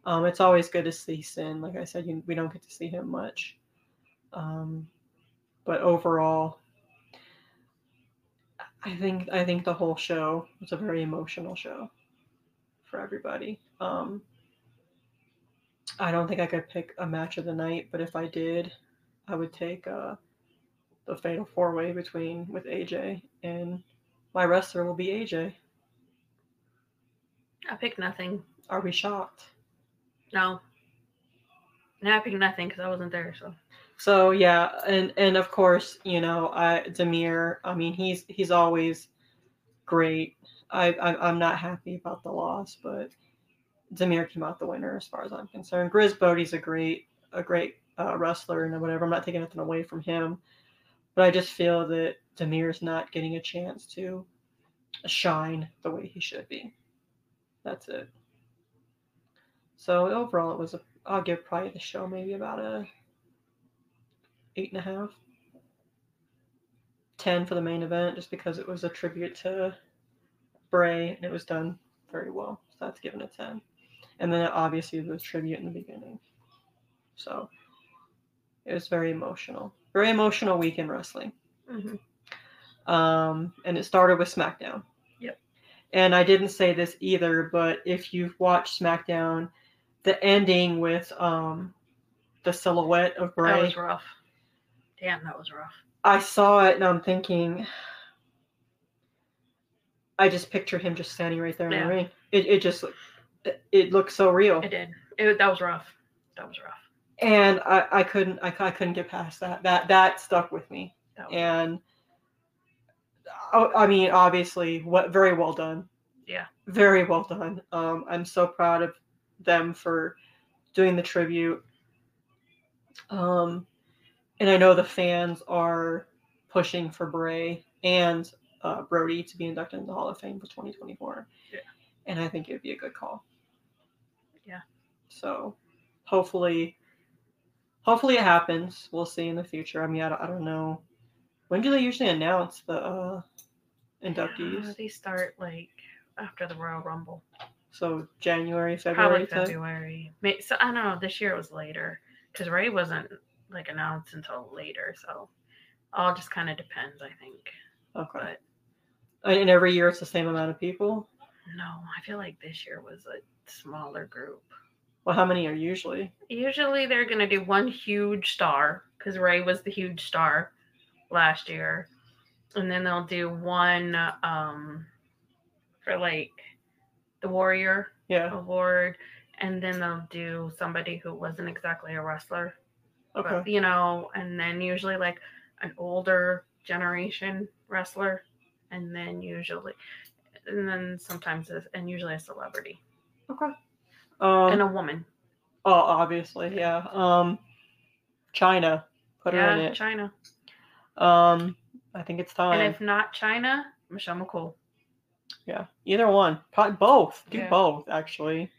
Um, it's always good to see Sin. Like I said, you, we don't get to see him much, um, but overall, I think I think the whole show was a very emotional show for everybody. Um, I don't think I could pick a match of the night, but if I did, I would take uh, the fatal four way between with AJ, and my wrestler will be AJ. I picked nothing. Are we shocked? No. I picked nothing because I wasn't there. So. So yeah, and and of course, you know, I Demir. I mean, he's he's always great. I, I I'm not happy about the loss, but Demir came out the winner as far as I'm concerned. Grizz Bodhi's a great a great uh, wrestler and whatever. I'm not taking anything away from him, but I just feel that Demir's not getting a chance to shine the way he should be. That's it. So overall, it was a. I'll give probably the show maybe about a eight and a half. 10 for the main event just because it was a tribute to Bray and it was done very well. So that's given a 10. And then obviously the tribute in the beginning. So it was very emotional. Very emotional week in wrestling. Mm-hmm. Um, and it started with SmackDown. Yep. And I didn't say this either, but if you've watched SmackDown, the ending with um, the silhouette of Bray. That was rough. Damn, that was rough. I saw it and I'm thinking, I just pictured him just standing right there in yeah. the ring. It, it just it, it looked so real. It did. It, that was rough. That was rough. And I, I couldn't I, I couldn't get past that. That that stuck with me. And I, I mean, obviously, what very well done. Yeah. Very well done. Um, I'm so proud of them for doing the tribute. Um, and I know the fans are pushing for Bray and uh, Brodie to be inducted into the Hall of Fame for 2024. Yeah. And I think it would be a good call. Yeah. So hopefully, hopefully it happens. We'll see in the future. I mean, I don't, I don't know. When do they usually announce the uh, inductees? Uh, they start like after the Royal Rumble. So January, February. Probably February. So I don't know. This year it was later because Rey wasn't like announced until later. So all just kind of depends, I think. Okay. But, and every year it's the same amount of people. No, I feel like this year was a smaller group. Well, how many are usually? Usually they're gonna do one huge star because Rey was the huge star last year, and then they'll do one um for like the Warrior yeah. award, and then they'll do somebody who wasn't exactly a wrestler Okay. But, you know, and then usually like an older generation wrestler, and then usually, and then sometimes, and usually a celebrity. Okay. Um, and a woman. Oh, obviously, yeah. Um, Chyna. put her yeah, in it. Chyna. Um, I think it's time. And if not Chyna, Michelle McCool. Yeah, either one. Both. Do Yeah. both actually.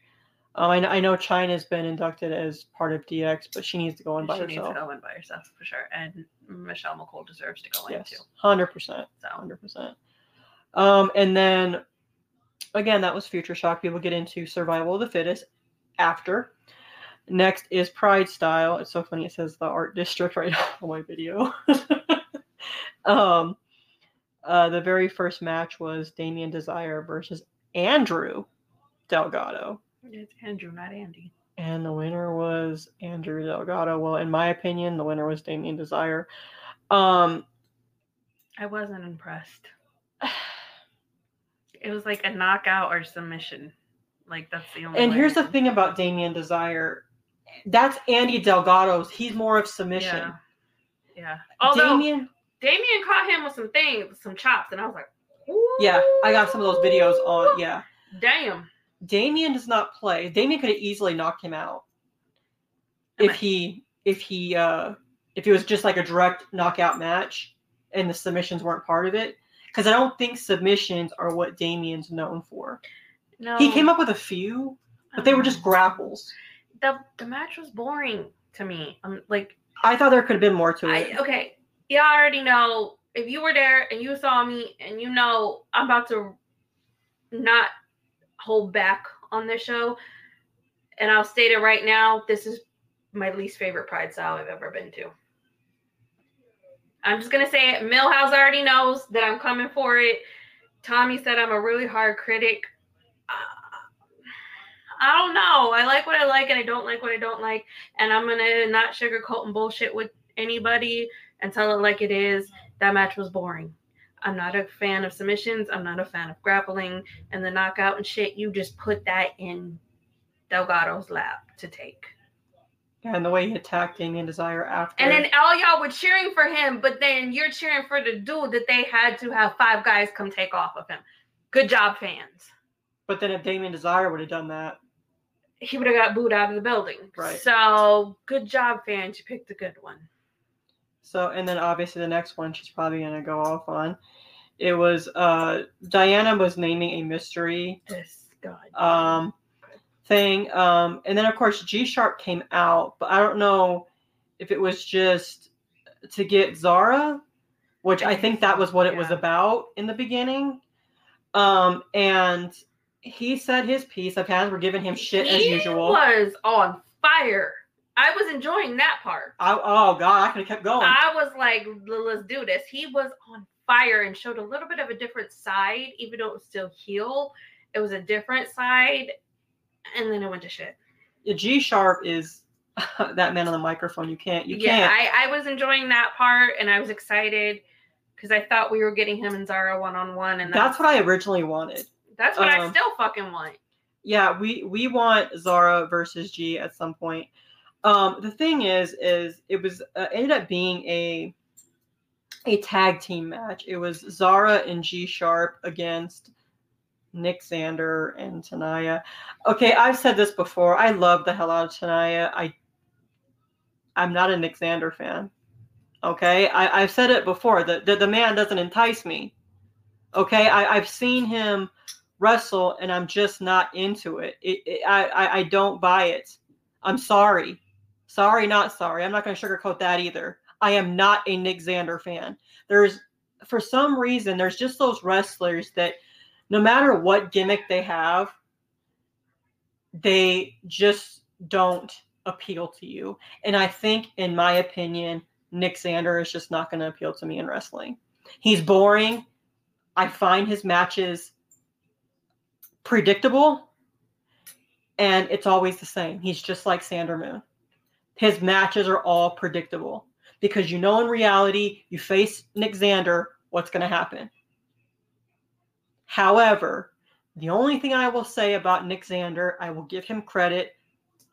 Um, I, know, I know Chyna's been inducted as part of DX, but she needs to go in by she herself. She needs to go in by herself for sure. And Michelle McCool deserves to go yes, in too. hundred percent, hundred percent. Um, and then again, that was FutureShock. People get into Survival of the Fittest after. Next is PrideStyle. It's so funny. It says the Art District right on my video. um, uh, the very first match was Damien Desire versus Andrew Delgado. it's Andrew, not Andy. And the winner was Andrew Delgado. Well, in my opinion, the winner was Damien Desire. Um, I wasn't impressed. It was like a knockout or submission. Like that's the only. and here's the thing about Damien Desire. That's Andy Delgado's. He's more of submission. Yeah. Yeah. Although Damien, Damien caught him with some things, some chops, and I was like, yeah, I got some of those videos on. Yeah, Damn. Damien does not play. Damien could have easily knocked him out if he if he uh if it was just like a direct knockout match and the submissions weren't part of it. Because I don't think submissions are what Damien's known for. No. He came up with a few, but they were just Um, grapples. the the match was boring to me. I'm like, I thought there could have been more to it. I okay, you already know if you were there and you saw me and you know I'm about to not hold back on this show, and I'll state it right now. This is my least favorite PrideStyle I've ever been to. I'm just gonna say it. Millhouse already knows that I'm coming for it. Tommy said I'm a really hard critic. Uh, I don't know. I like what I like and I don't like what I don't like. And I'm gonna not sugarcoat and bullshit with anybody and tell it like it is. That match was boring. I'm not a fan of submissions. I'm not a fan of grappling and the knockout and shit. You just put that in Delgado's lap to take. and the way he attacked Damien Desire after. And then all y'all were cheering for him, but then you're cheering for the dude that they had to have five guys come take off of him. Good job, fans. but then if Damien Desire would have done that, He would have got booed out of the building. Right. So good job, fans. You picked a good one. So, and then obviously the next one she's probably going to go off on. It was uh Diana was naming a mystery This God. um thing. Um and then of course G Sharp came out, but I don't know if it was just to get Zara, which I think that was what it was about in the beginning. Um and he said his piece. Our fans were giving him shit as He usual. was on fire. I was enjoying that part. I, oh god, I could have kept going. I was like, let's do this. He was on fire and showed a little bit of a different side, even though it was still heel. It was a different side. And then it went to shit. G Sharp is that man on the microphone. You can't. You yeah, can't. I, I was enjoying that part and I was excited because I thought we were getting him and Zara one on one. And That's what I originally wanted. that's what I um, still fucking want. Yeah, we we want Zara versus G at some point. Um, the thing is, is it was uh, ended up being a a tag team match. It was Zara and G Sharp against Nick Xander and Tanaya. Okay, I've said this before. I love the hell out of Tanaya. I I'm not a Nick Xander fan. Okay, I, I've said it before. The, the the man doesn't entice me. Okay, I, I've seen him wrestle and I'm just not into it. It, it I, I I don't buy it. I'm sorry. Sorry, not sorry. I'm not going to sugarcoat that either. I am not a Nick Xander fan. There's for some reason there's just those wrestlers that no matter what gimmick they have, they just don't appeal to you. And I think in my opinion, Nick Xander is just not going to appeal to me in wrestling. He's boring. I find his matches predictable and it's always the same. He's just like Sander Moon. His matches are all predictable because you know in reality, you face Nick Xander, what's going to happen. However, the only thing I will say about Nick Xander, I will give him credit.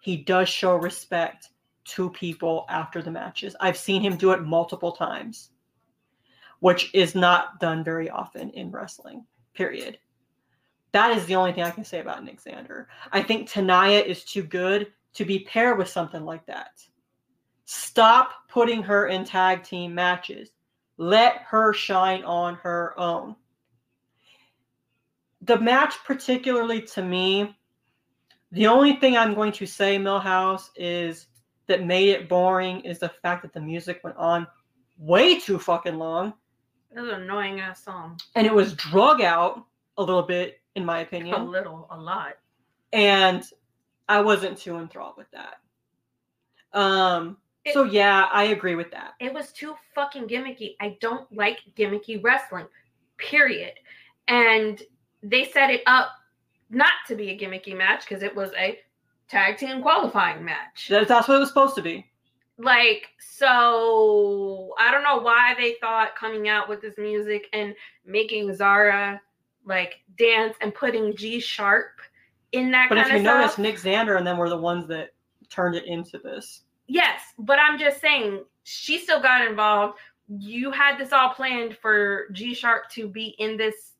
He does show respect to people after the matches. I've seen him do it multiple times, which is not done very often in wrestling, period. That is the only thing I can say about Nick Xander. I think Tanaya is too good to be paired with something like that. Stop putting her in tag team matches. Let her shine on her own. The match, particularly to me, the only thing I'm going to say, Millhouse, is that made it boring is the fact that the music went on way too fucking long It was an annoying ass song. and it was drug out a little bit, in my opinion. A little, a lot. and I wasn't too enthralled with that. Um, so yeah, I agree with that. It was too fucking gimmicky. I don't like gimmicky wrestling, period. And they set it up not to be a gimmicky match because it was a tag team qualifying match. That- That's what it was supposed to be. Like, so I don't know why they thought coming out with this music and making Zara like dance and putting G Sharp in that But if you notice, Nick Xander and them were the ones that turned it into this. Yes, but I'm just saying she still got involved. You had this all planned for G Sharp to be in this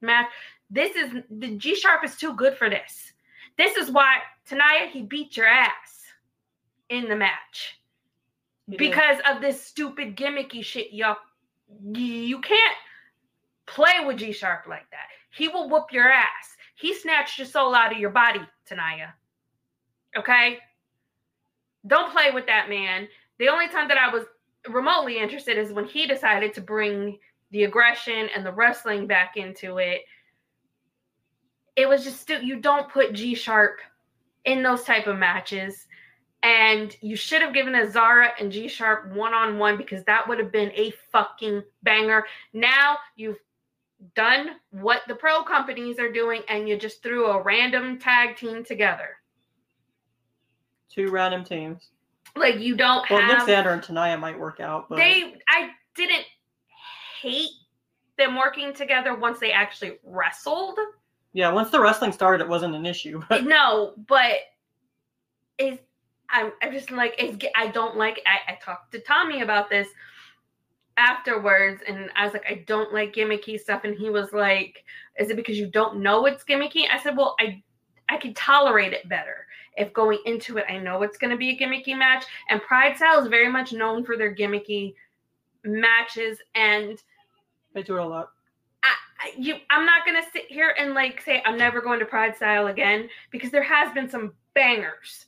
match. This is the G Sharp is too good for this. This is why Tanaya he beat your ass in the match because of this stupid gimmicky shit. Y'all, you can't play with G Sharp like that. He will whoop your ass. He snatched your soul out of your body, Tanaya. Okay? Don't play with that man. The only time that I was remotely interested is when he decided to bring the aggression and the wrestling back into it. It was just still you don't put G Sharp in those type of matches. And you should have given a Zara and G Sharp one on one because that would have been a fucking banger. Now you've done what the pro companies are doing and you just threw a random tag team together. two random teams. Like you don't Well, Nick have and Tanaya might work out, but they I didn't hate them working together once they actually wrestled. yeah, once the wrestling started, it wasn't an issue. But no, but is I'm I'm just like it's I don't like I, I talked to Tommy about this afterwards and I was like I don't like gimmicky stuff and he was like is it because you don't know it's gimmicky I said well I I can tolerate it better if going into it I know it's going to be a gimmicky match and PrideStyle is very much known for their gimmicky matches and they do it a lot. I- you I'm not gonna sit here and like say I'm never going to PrideStyle again because there has been some bangers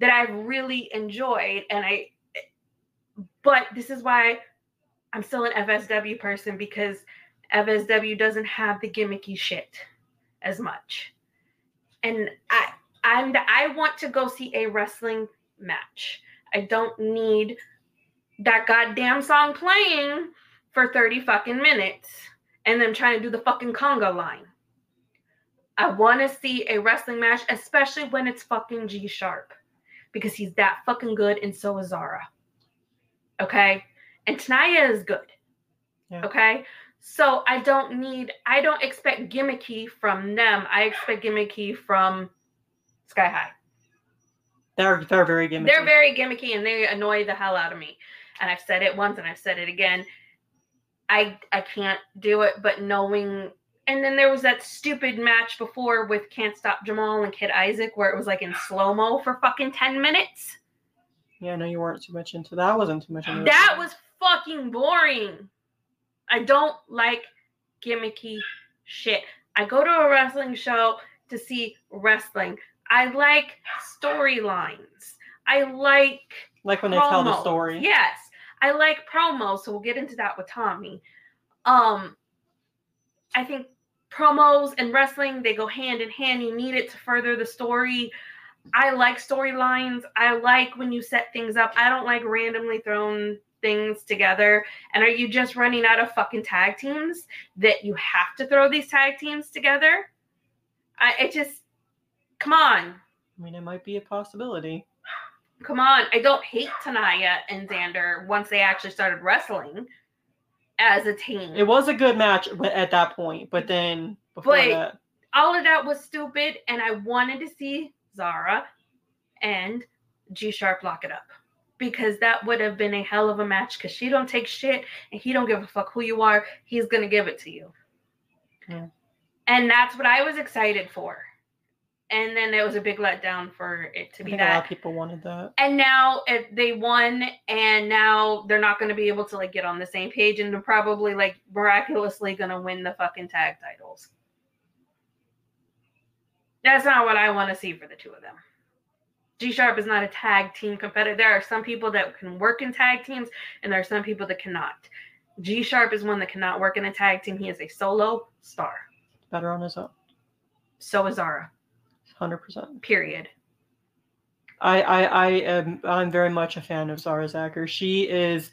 that I've really enjoyed and I but this is why I'm still an FSW person because FSW doesn't have the gimmicky shit as much. And I I'm the, I want to go see a wrestling match. I don't need that goddamn song playing for 30 fucking minutes and them trying to do the fucking conga line. I want to see a wrestling match, especially when it's fucking G Sharp, because he's that fucking good, and so is Zara. Okay, and Tanaya is good. Yeah. Okay, so I don't need, I don't expect gimmicky from them. I expect gimmicky from Sky High. They're they're very gimmicky. They're very gimmicky and they annoy the hell out of me. And I've said it once and I've said it again. I I can't do it, but knowing and then there was that stupid match before with Can't Stop Jamal and Kid Isaac where it was like in slow-mo for fucking 10 minutes. yeah, no, you weren't too much into that. I wasn't too much into That was fucking boring. I don't like gimmicky shit. I go to a wrestling show to see wrestling. I like storylines. I like like when they tell the story. Yes, I like promos, so we'll get into that with Tommy. Um, I think promos and wrestling they go hand in hand. You need it to further the story. I like storylines. I like when you set things up. I don't like randomly thrown things together. And are you just running out of fucking tag teams that you have to throw these tag teams together? I it just come on. I mean, it might be a possibility. Come on, I don't hate Tanaya and Xander once they actually started wrestling as a team. It was a good match at that point, but then before But- that, All of that was stupid, and I wanted to see Zara and G Sharp lock it up because that would have been a hell of a match. Because she don't take shit, and he don't give a fuck who you are. He's gonna give it to you, Yeah. and that's what I was excited for. And then it was a big letdown for it to I be think a lot that. of people wanted that. and now if they won and now they're not going to be able to like get on the same page and they're probably like miraculously going to win the fucking tag titles that's not what i want to see for the two of them g sharp is not a tag team competitor. There are some people that can work in tag teams and there are some people that cannot. G sharp is one that cannot work in a tag team. He is a solo star. Better on his own, so is zara. Hundred percent. period. I, I, I am, I'm very much a fan of Zara Zacher. She is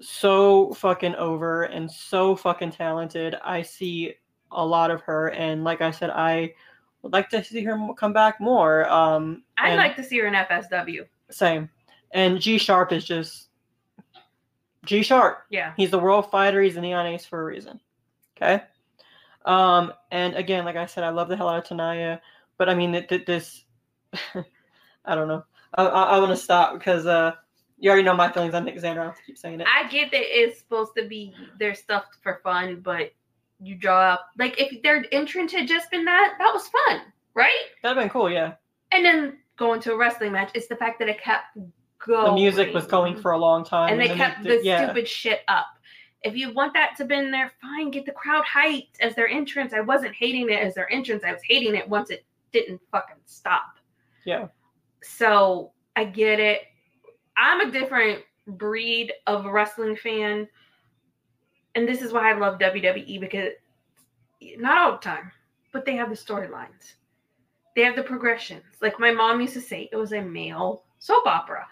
so fucking over and so fucking talented. I see a lot of her, and like I said, I would like to see her come back more. Um, I'd like to see her in FSW. same. And G Sharp is just G Sharp. Yeah. He's the world fighter. He's a neon ace for a reason. Okay. Um, and again, like I said, I love the hell out of Tanaya, but I mean, th- th- this, I don't know. I, I, I want to stop because uh, you already know my feelings on Nick Xander. I have to keep saying it. I get that it's supposed to be their stuff for fun, but you draw up like if their entrance had just been that, that was fun, right? That'd been cool, yeah. And then going to a wrestling match, it's the fact that it kept going. The music was going for a long time, and they then kept the yeah. stupid shit up. If you want that to been there, fine, get the crowd hyped as their entrance. I wasn't hating it as their entrance. I was hating it once it didn't fucking stop. Yeah. So I get it. I'm a different breed of wrestling fan. And this is why I love WWE because not all the time, but they have the storylines. They have the progressions. Like my mom used to say, it was a male soap opera.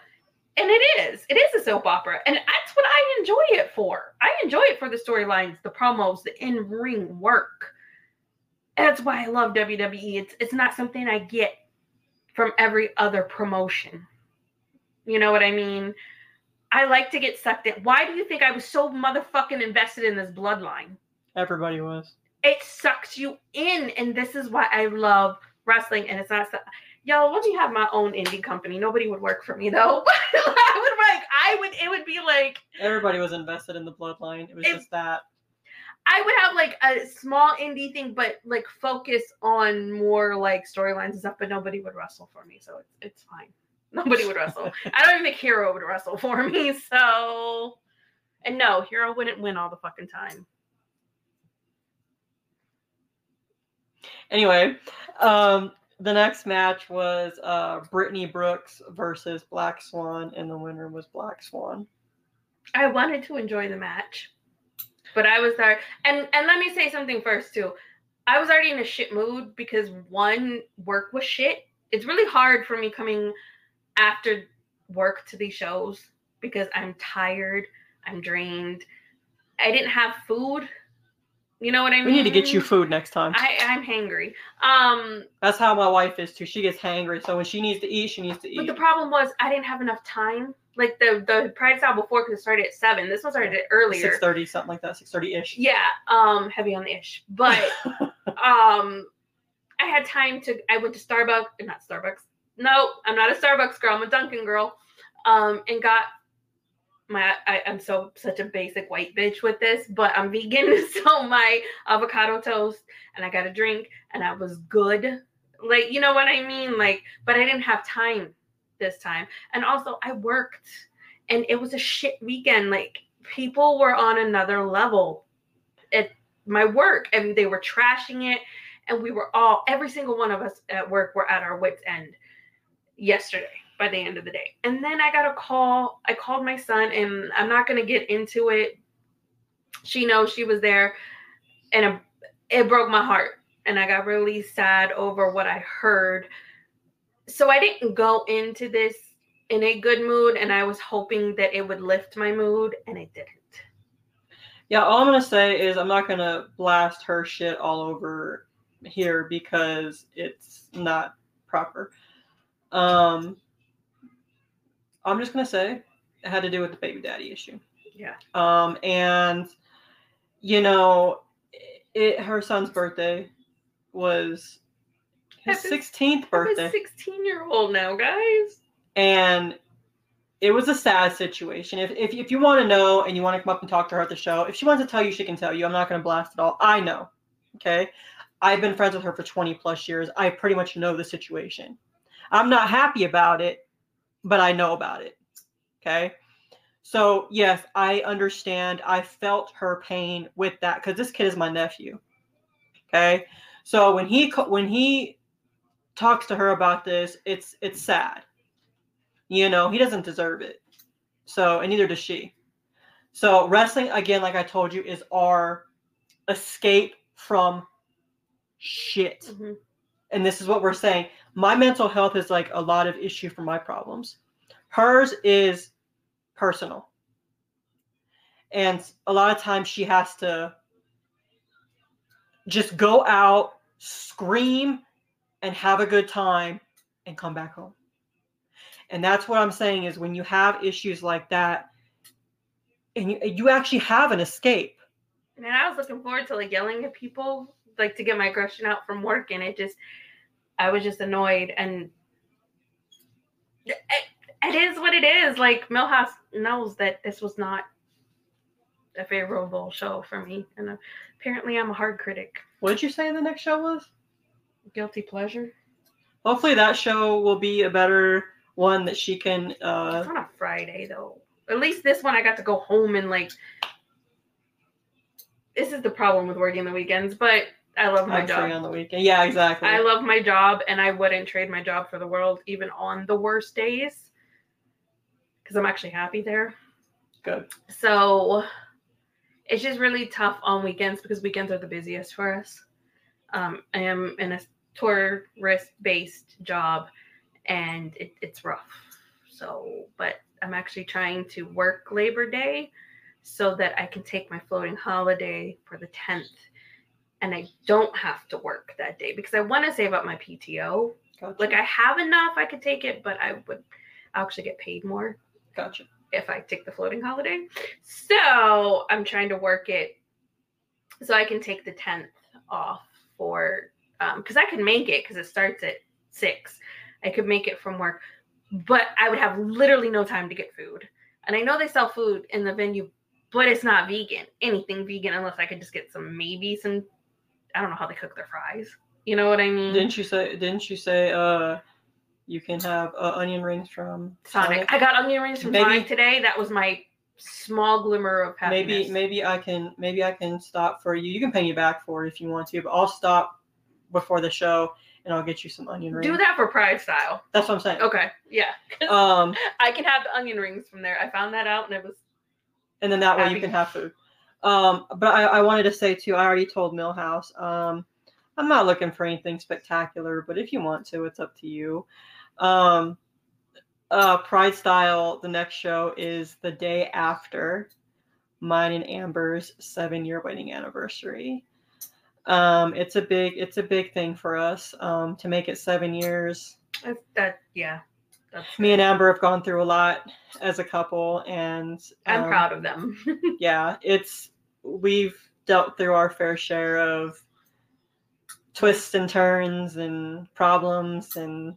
And it is. It is a soap opera. And that's what I enjoy it for. I enjoy it for the storylines, the promos, the in-ring work. And that's why I love WWE. It's it's not something I get from every other promotion. You know what I mean? I like to get sucked in. Why do you think I was so motherfucking invested in this bloodline? Everybody was. It sucks you in, and this is why I love wrestling. And it's not, so- yo. Once you have my own indie company, nobody would work for me though. I would like, I would. It would be like Everybody was invested in the bloodline. It was It- just that. I would have like a small indie thing, but like focus on more like storylines and stuff. But nobody would wrestle for me, so it's it's fine. Nobody would wrestle. I don't even think Hero would wrestle for me. So, and no, Hero wouldn't win all the fucking time. Anyway, um, the next match was uh, Brittany Brooks versus Black Swan, and the winner was Black Swan. I wanted to enjoy the match, but I was there. And and let me say something first too. I was already in a shit mood because one work was shit. It's really hard for me coming after work to these shows because I'm tired, I'm drained. I didn't have food. You know what I mean? We need to get you food next time. I, I'm hangry. Um, That's how my wife is too. She gets hangry, so when she needs to eat, she needs to eat. but the problem was I didn't have enough time. Like the the PrideStyle before because it started at seven. This one started earlier. Six thirty, something like that. Six thirty ish. Yeah, um, heavy on the ish. But um I had time to I went to Starbucks, not Starbucks. No, I'm not a Starbucks girl, I'm a Dunkin' girl. Um, and got my I, I'm so such a basic white bitch with this, but I'm vegan, so my avocado toast and I got a drink and I was good. Like, you know what I mean? Like, but I didn't have time this time. And also I worked and it was a shit weekend. Like people were on another level at my work and they were trashing it and we were all every single one of us at work were at our wits end yesterday by the end of the day. And then i got a call i called my son and i'm not going to get into it. She knows she was there and it, broke my heart and i got really sad over what i heard. So i didn't go into this in a good mood and i was hoping that it would lift my mood and it didn't. Yeah, all I'm gonna say is I'm not gonna blast her shit all over here because it's not proper. Um, I'm just gonna say it had to do with the baby daddy issue. yeah Um, and you know, it her son's birthday was his 16th birthday, a 16 year old now guys and it was a sad situation. If, if, if you want to know and you want to come up and talk to her at the show, if she wants to tell you, she can tell you. I'm not going to blast it all. I know. Okay. I've been friends with her for 20 plus years. I pretty much know the situation. I'm not happy about it, but I know about it. Okay. So, yes, I understand. I felt her pain with that because this kid is my nephew. Okay. So when he when he talks to her about this, it's it's sad. You know, he doesn't deserve it. So, and neither does she. So, wrestling, again, like I told you, is our escape from shit. Mhm. And this is what we're saying. My mental health is like a lot of issue for my problems. Hers is personal. And a lot of times she has to just go out, scream, and have a good time and come back home. And that's what I'm saying is when you have issues like that and you, you actually have an escape. And I was looking forward to like yelling at people, like to get my aggression out from work, and it just, I was just annoyed. And it, it is what it is. Like Milhouse knows that this was not a favorable show for me, and apparently I'm a hard critic. What did you say the next show was? Guilty pleasure. Hopefully that show will be a better one that she can. uh It's on a Friday though. At least this one I got to go home and like. This is the problem with working the weekends, but I love my job. on the weekend. Yeah, exactly. I love my job, and I wouldn't trade my job for the world, even on the worst days, because I'm actually happy there. Good. So it's just really tough on weekends because weekends are the busiest for us. Um, I am in a tourist based job and it, it's rough. So, but I'm actually trying to work Labor Day so that I can take my floating holiday for the 10th and I don't have to work that day because I want to save up my PTO. Gotcha. Like I have enough, I could take it, but I would actually get paid more gotcha. if I take the floating holiday. So I'm trying to work it so I can take the 10th off for, um, because I can make it because it starts at six. I could make it from work, but I would have literally no time to get food. And I know they sell food in the venue, but it's not vegan, anything vegan, unless I could just get some, maybe some, I don't know how they cook their fries. You know what I mean? Didn't you say? Didn't you say? Uh, you can have uh, onion rings from Sonic. I got onion rings from Maybe- Sonic today. That was my small glimmer of happiness. Maybe maybe I can maybe I can stop for you. You can pay me back for it if you want to, but I'll stop before the show and I'll get you some onion rings. Do that for PrideStyle. That's what I'm saying. Okay, yeah. Um, I can have the onion rings from there. I found that out, and it was and then that way you can have food. Um, but I, I wanted to say too. I already told Millhouse. Um, I'm not looking for anything spectacular, but if you want to, it's up to you. Um, uh, PrideStyle. The next show is the day after mine and Amber's seven year wedding anniversary. Um, it's a big it's a big thing for us um, to make it seven years. that. Yeah, that's. Me and Amber have gone through a lot as a couple, and I'm um, proud of them. yeah, it's we've dealt through our fair share of twists and turns and problems and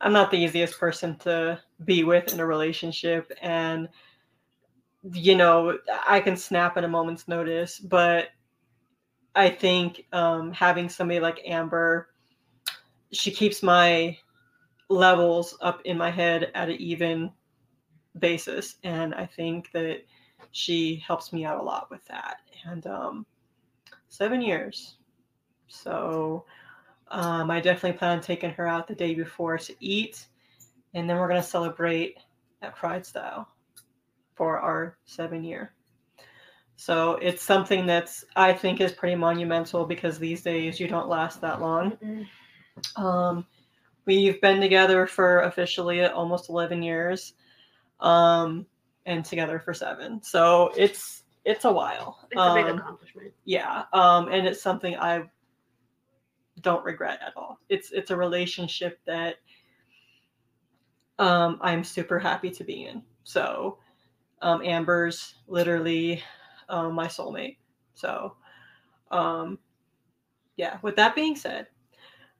I'm not the easiest person to be with in a relationship and you know, I can snap at a moment's notice, but I think um, having somebody like Amber, she keeps my levels up in my head at an even basis. And I think that she helps me out a lot with that. And um, seven years. So um, I definitely plan on taking her out the day before to eat. And then we're going to celebrate at PrideStyle for our seven year. So it's something that's I think is pretty monumental because these days you don't last that long. Um, we've been together for officially almost 11 years, um, and together for seven. So it's it's a while. It's a big Um, accomplishment. yeah, um, and it's something I don't regret at all. It's it's a relationship that um, I'm super happy to be in. So um, Amber's literally um, my soulmate. So um, yeah. With that being said,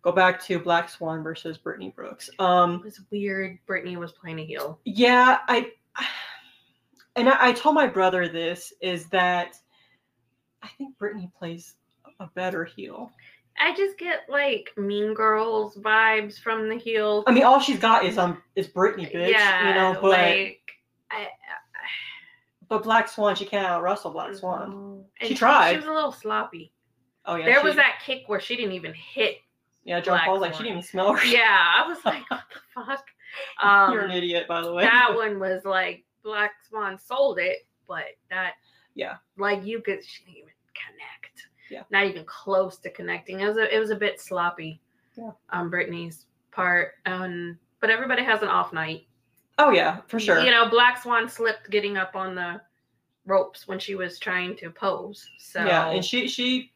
go back to Black Swan versus Brittany Brooks. Um, It was weird. Brittany was playing a heel. yeah, I and I, I told my brother this is that I think Brittany plays a better heel. I just get like Mean Girls vibes from the heel. I mean, all she's got is um is Brittany, bitch. yeah, you know, but like I, but Black Swan, she can't out wrestle Black Swan. She tried. She was a little sloppy. Oh yeah, there she- was that kick where she didn't even hit. Yeah, John Black Paul's like she didn't even smell her. Yeah, I was like, what the fuck? Um, You're an idiot, by the way. that one was like Black Swan sold it, but that Yeah. like you could she didn't even connect. Yeah. Not even close to connecting. It was a, it was a bit sloppy. Yeah. On Brittany's part. Um but everybody has an off night. Oh yeah, for sure. You know, Black Swan slipped getting up on the ropes when she was trying to pose. So Yeah, and she she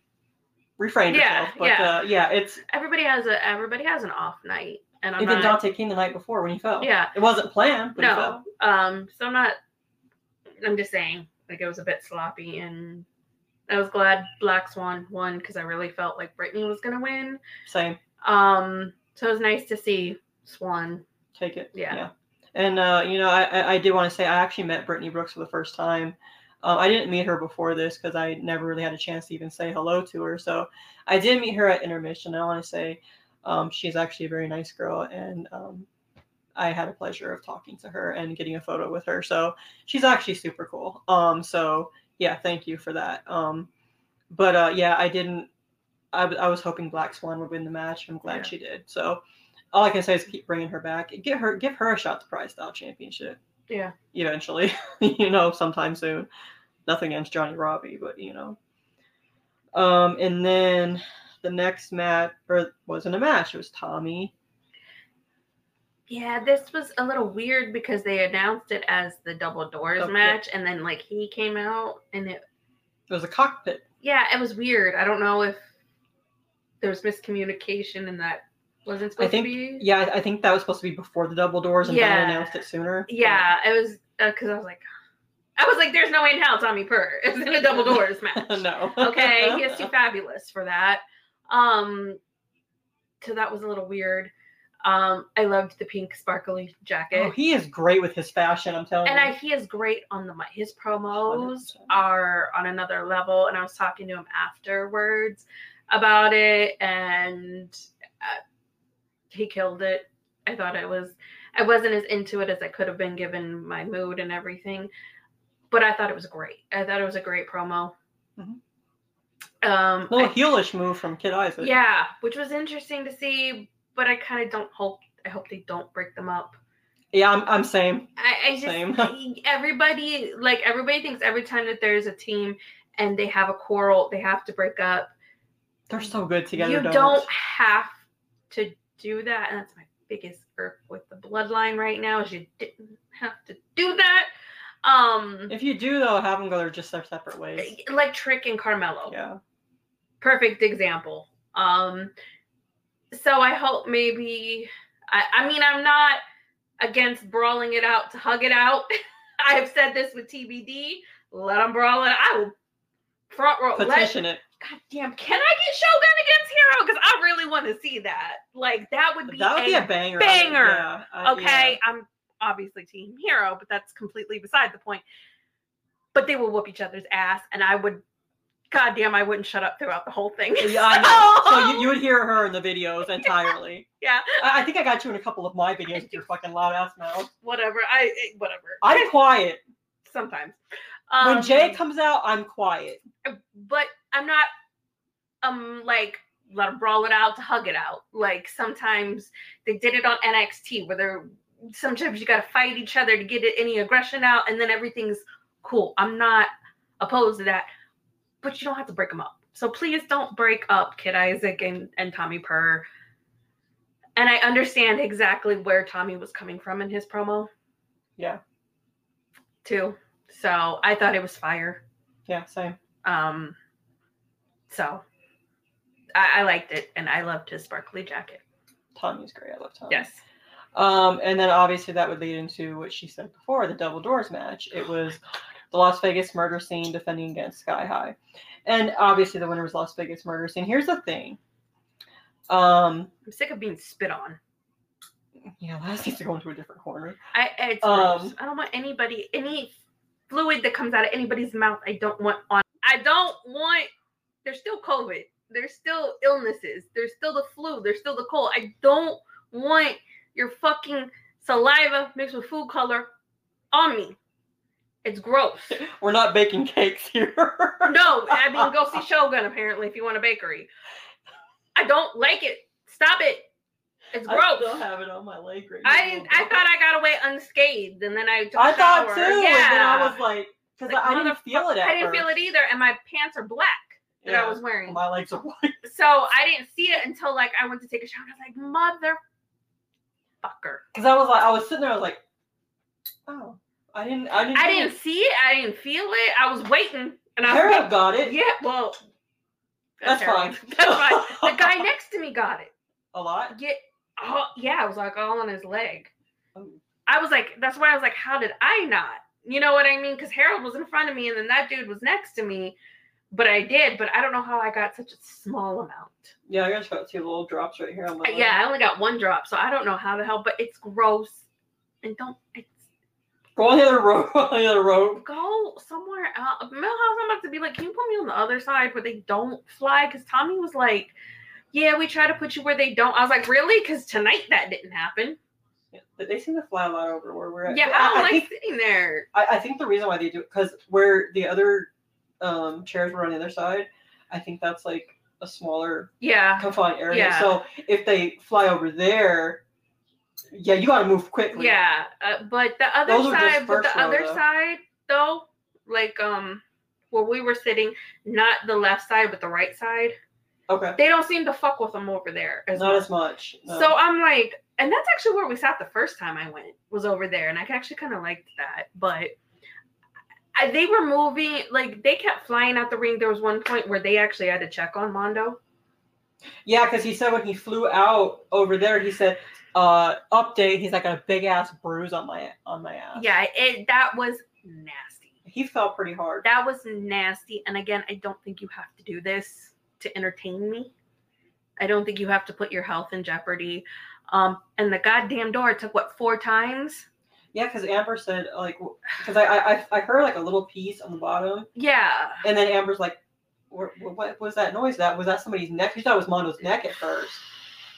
refrained Yeah, herself. But yeah. Uh, yeah, it's Everybody has a everybody has an off night, and I'm even not. Dante King the night before when he fell. Yeah. it wasn't planned, but he no, fell. um, so I'm not. I'm just saying, like it was a bit sloppy, and I was glad Black Swan won because I really felt like Brittany was gonna win. Same, Um, so it was nice to see Swan. take it. Yeah. yeah, And uh, you know, I I, I did want to say I actually met Brittany Brooks for the first time. Um, I didn't meet her before this because I never really had a chance to even say hello to her. So I did meet her at intermission. I want to say um, she's actually a very nice girl, and um, I had a pleasure of talking to her and getting a photo with her. So she's actually super cool. Um, so yeah, thank you for that. Um, but uh, yeah, I didn't. I was hoping Black Swan would win the match. I'm glad Yeah. she did. So all I can say is keep bringing her back. Get her, give her a shot to PrideStyle Championship Yeah. eventually. you know, sometime soon. Nothing against Johnny Robbie, but you know. Um, and then the next match, or wasn't a match. It was Tommy. Yeah, this was a little weird because they announced it as the double doors Okay. match, and then like he came out, and it It was a cockpit. yeah, it was weird. I don't know if there was miscommunication and that wasn't I think. to be. Yeah, I- think that was supposed to be before the double doors, and Yeah. then announced it sooner. Yeah, it was because I was like, I was like, there's no way in hell Tommy Purr is in a double doors match. no. okay, he is too fabulous for that. Um, so that was a little weird. Um, I loved the pink sparkly jacket. Oh, he is great with his fashion. I'm telling you. and you. I, he is great on the mic. His promos 100%. are on another level. And I was talking to him afterwards about it, and uh, he killed it. I thought it was. I wasn't as into it as I could have been given my mood and everything, but I thought it was great. I thought it was a great promo. Mhm. Um, little I- heelish move from Kid Isaac. yeah, which was interesting to see, but I kind of don't hope. I hope they don't break them up. Yeah, I'm, I'm same. I, I just Same. everybody like everybody thinks every time that there's a team and they have a quarrel, they have to break up. They're so good together. you don't. don't have to do that, and that's my biggest irk with the bloodline right now is you didn't have to do that. Um, If you do though, have them go their just their separate ways. like Trick and Carmelo. Yeah. perfect example. Um, so I hope maybe I, I mean I'm not against brawling it out to hug it out. I've said this with TBD. Let them brawl it. I will front row. Let, Petition it. God damn, can I get Shogun against Hero? Because I really want to see that. Like that would be That would be a a banger. banger. Yeah, I- okay. yeah. I'm obviously Team Hero, but that's completely beside the point. But they will whoop each other's ass, and I would, God damn, I wouldn't shut up throughout the whole thing. Yeah, I know. So you, you would hear her in the videos entirely. yeah, I, I think I got you in a couple of my videos with your fucking loud ass mouth. whatever. I eh, whatever. I'm quiet. sometimes. when Jay Um, comes out, I'm quiet. but I'm not um like let them brawl it out to hug it out. Like sometimes they did it on NXT where they're sometimes you gotta fight each other to get it, any aggression out, and then everything's cool. I'm not opposed to that, but you don't have to break them up. So please don't break up Kid Isaac and, and Tommy Purr. And I understand exactly where Tommy was coming from in his promo Yeah. too. So I thought it was fire. Yeah, same. Um, so I, I liked it, and I loved his sparkly jacket. Tommy's great. I love Tommy. Yes. Um, and then obviously that would lead into what she said before, the double doors match. It was the Las Vegas murder scene defending against Sky High. And obviously the winner was Las Vegas murder scene. Here's the thing. Um, I'm sick of being spit on. yeah, that needs to go into a different corner. I it's Um. I don't want anybody any fluid that comes out of anybody's mouth. I don't want on. I don't want. There's still COVID. There's still illnesses. There's still the flu. There's still the cold. I don't want your fucking saliva mixed with food color on me. It's gross. We're not baking cakes here. No, I mean go see Shogun apparently if you want a bakery. I don't like it. Stop it. It's gross. I still have it on my leg right I didn't. I thought I got away unscathed, and then I took I thought shower. too. And then I was like, because Like, I didn't feel it at I didn't first. feel it either, and my pants are black that Yeah. I was wearing. My legs are white. So I didn't see it until like I went to take a shower. I was like, motherfucker. Because I was like, I was sitting there, I was like, oh, I didn't, I didn't. I didn't see it. I didn't feel it. I was waiting, and I like, got it. yeah. Well, That's terrible. fine. That's fine. The guy next to me got it. A lot. Yeah. Oh, yeah. It was like all on his leg. Oh. I was like, that's why I was like, how did I not? You know what I mean? Because Harold was in front of me and then that dude was next to me. But I did, but I don't know how I got such a small amount. Yeah, I just got two little drops right here on my. Uh, Yeah, I only got one drop, so I don't know how the hell, but it's gross. And don't it's Go on the other road. On the other road. go somewhere else. Millhouse, I'm about to be like, can you put me on the other side where they don't fly? Because Tommy was like, yeah, we try to put you where they don't. I was like, really? Because tonight that didn't happen. Yeah, but they seem to fly a lot over where we're at. Yeah, I don't I, like think sitting there. I, I think the reason why they do it because where the other um, chairs were on the other side, I think that's like a smaller Yeah, confined area. Yeah. So if they fly over there, yeah, you got to move quickly. yeah. Uh, but the other Those side, but the other though. side though, like um, where we were sitting, not the left side, but the right side, Okay. they don't seem to fuck with them over there as Not much. as much. no. So I'm like, and that's actually where we sat the first time I went was over there, and I actually kind of liked that. But they were moving, like they kept flying out the ring. There was one point where they actually had to check on Mondo. yeah, because he said when he flew out over there, he said, uh, update. He's like a big ass bruise on my on my ass. Yeah, it that was nasty. He fell pretty hard. That was nasty. And again, I don't think you have to do this to entertain me. I don't think you have to put your health in jeopardy. Um, and the goddamn door took what four times? Yeah, because Amber said like because I, I I heard like a little piece on the bottom, Yeah, and then Amber's like, what, what was that noise? That was that somebody's neck? She thought it was Mondo's neck at first,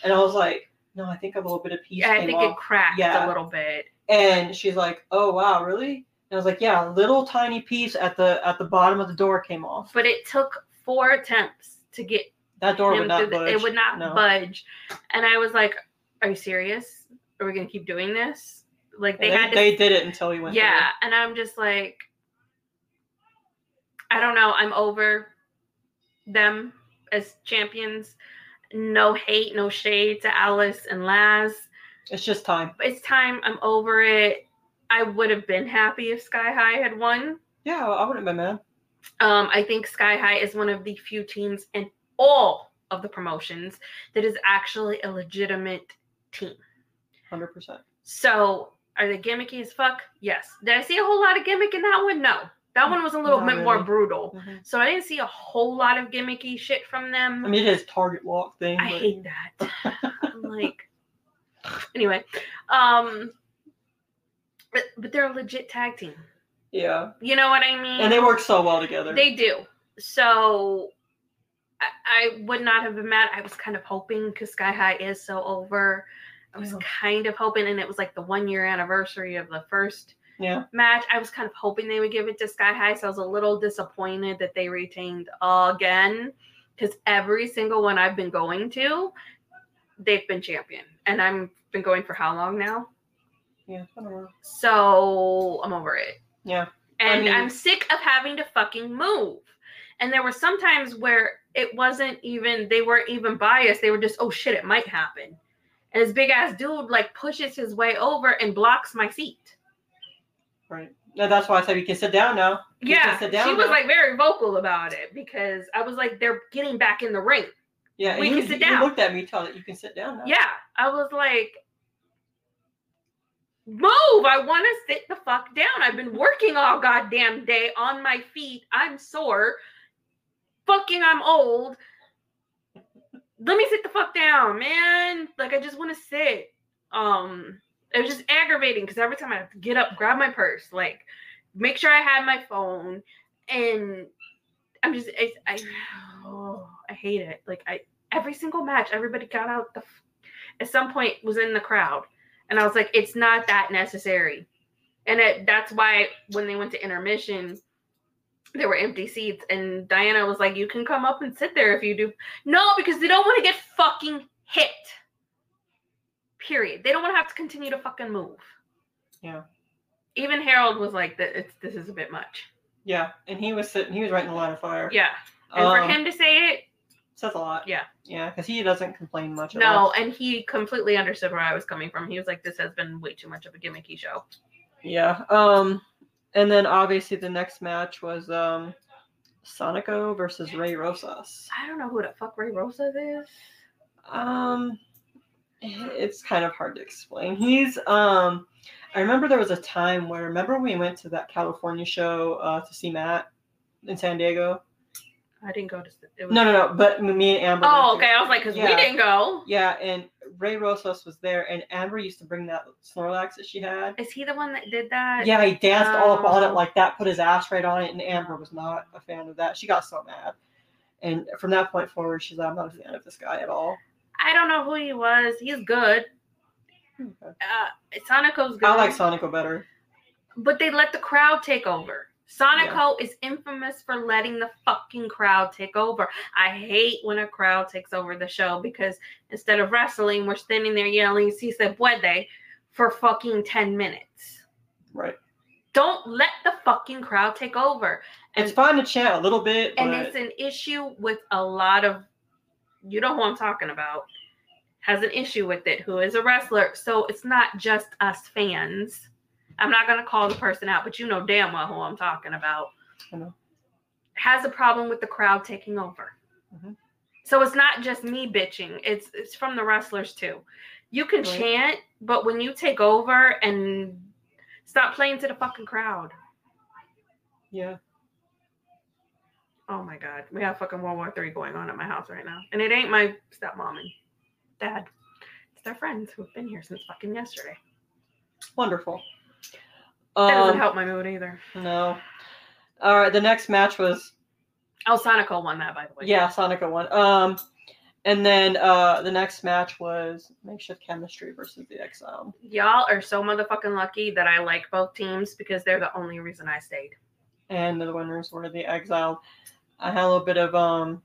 and I was like, no, I think a little bit of piece Yeah, I think off. it cracked Yeah. a little bit. And she's like, oh wow, really? And I was like, yeah, a little tiny piece at the at the bottom of the door came off. but it took four attempts to get That door would not the- budge. it would not no. budge and i was like are you serious are we gonna keep doing this like they, they, had to they did it until he went. yeah and i'm just like i don't know i'm over them as champions no hate no shade to alice and laz. It's just time. it's time i'm over it i would have been happy if sky high had won Yeah, I wouldn't have been mad. Um, I think Sky High is one of the few teams in all of the promotions that is actually a legitimate team. Hundred percent. So, are they gimmicky as fuck? Yes. Did I see a whole lot of gimmick in that one? No. That one was a little Not bit more brutal. Mm-hmm. So I didn't see a whole lot of gimmicky shit from them. I mean, it is target walk thing. I but- hate that. I'm like, anyway, um, but, but they're a legit tag team. Yeah, You know what I mean? and they work so well together. They do. So I, I would not have been mad. I was kind of hoping because Sky High is so over. I was Yeah. kind of hoping, and it was like the one year anniversary of the first yeah, match. I was kind of hoping they would give it to Sky High. So I was a little disappointed that they retained again because every single one I've been going to, they've been champion. And I've been going for how long now? yeah. I don't know. So I'm over it. Yeah. And mean- I'm sick of having to fucking move. And there were some times where it wasn't even, they weren't even biased. They were just, oh shit, it might happen. And this big ass dude like pushes his way over and blocks my seat. Right. No, that's why I said you can sit down now. You Yeah. sit down She was now. like very vocal about it because I was like, they're getting back in the ring. Yeah, we you, can sit you down. looked at me, telling that you can sit down now. Yeah. I was like, move. I want to sit the fuck down. I've been working all goddamn day on my feet. I'm sore. Fucking, I'm old. Let me sit the fuck down, man. Like, I just want to sit. Um, it was just aggravating because every time I have to get up, grab my purse, like, make sure I had my phone, and I'm just, I, I, oh, I hate it. Like, I, every single match, everybody got out the, at some point was in the crowd, and I was like, it's not that necessary, and it, that's why when they went to intermission, there were empty seats, and Diana was like, you can come up and sit there if you do. No, because they don't want to get fucking hit. Period. They don't want to have to continue to fucking move. Yeah. Even Harold was like, "That it's this is a bit much." Yeah, and he was sitting. He was right in the line of fire. Yeah, and for Um, him to say it, says a lot. Yeah. Yeah, because he doesn't complain much. at no, and he completely understood where I was coming from. He was like, "This has been way too much of a gimmicky show." Yeah. Um, and then obviously the next match was um, Sonico versus Rey Rosas. I don't know who the fuck Rey Rosas is. Um, it's kind of hard to explain. He's um, I remember there was a time where remember we went to that California show uh, to see Matt in San Diego. I didn't go to. It was, No, no, no. But me and Amber. Oh, okay. I was like, because we didn't go. Yeah, and Rey Rosas was there, and Amber used to bring that Snorlax that she had. Is he the one that did that? Yeah, he danced all up on it Oh. like that, put his ass right on it, and Amber was not a fan of that. She got so mad. And from that point forward, she's like, I'm not a fan of this guy at all. I don't know who he was. He's good. Okay. Uh, Sonico's good. I like Sonico better. but they let the crowd take over. Sonico is infamous for letting the fucking crowd take over. I hate when a crowd takes over the show because instead of wrestling, we're standing there yelling "Si se puede" for fucking 10 minutes. Right. Don't let the fucking crowd take over. It's fine to chant a little bit, but and it's an issue with a lot of you know who I'm talking about has an issue with it who is a wrestler so it's not just us fans I'm not gonna call the person out but you know damn well who I'm talking about know. has a problem with the crowd taking over Mhm. so it's not just me bitching it's it's from the wrestlers too you can Right. chant but when you take over and stop playing to the fucking crowd yeah. Oh my god, we have fucking World War Three going on at my house right now, and it ain't my stepmom and dad. It's their friends who've been here since fucking yesterday. Wonderful. That doesn't Um, help my mood either. No. All right. The next match was Oh, Sonico won that by the way. yeah, Sonico won. Um, and then uh, the next match was Makeshift Chemistry versus the Exile. y'all are so motherfucking lucky that I like both teams because they're the only reason I stayed. and the winners were the Exiled. I had a little bit of um,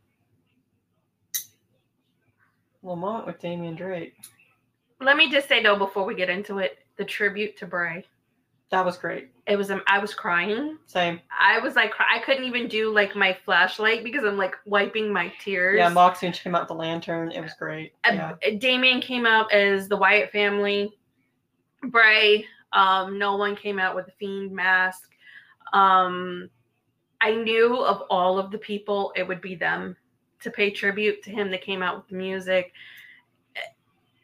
little moment with Damian Drake. Let me just say though, before we get into it, the tribute to Bray. That was great. It was um, I was crying. Same. I was like, cry- I couldn't even do like my flashlight because I'm like wiping my tears. Yeah, Moxie and she came out with the lantern. It was great. Uh, Yeah. Damien came out as the Wyatt family. Bray, um, no one came out with a fiend mask. Um, I knew of all of the people, it would be them to pay tribute to him. They came out with the music.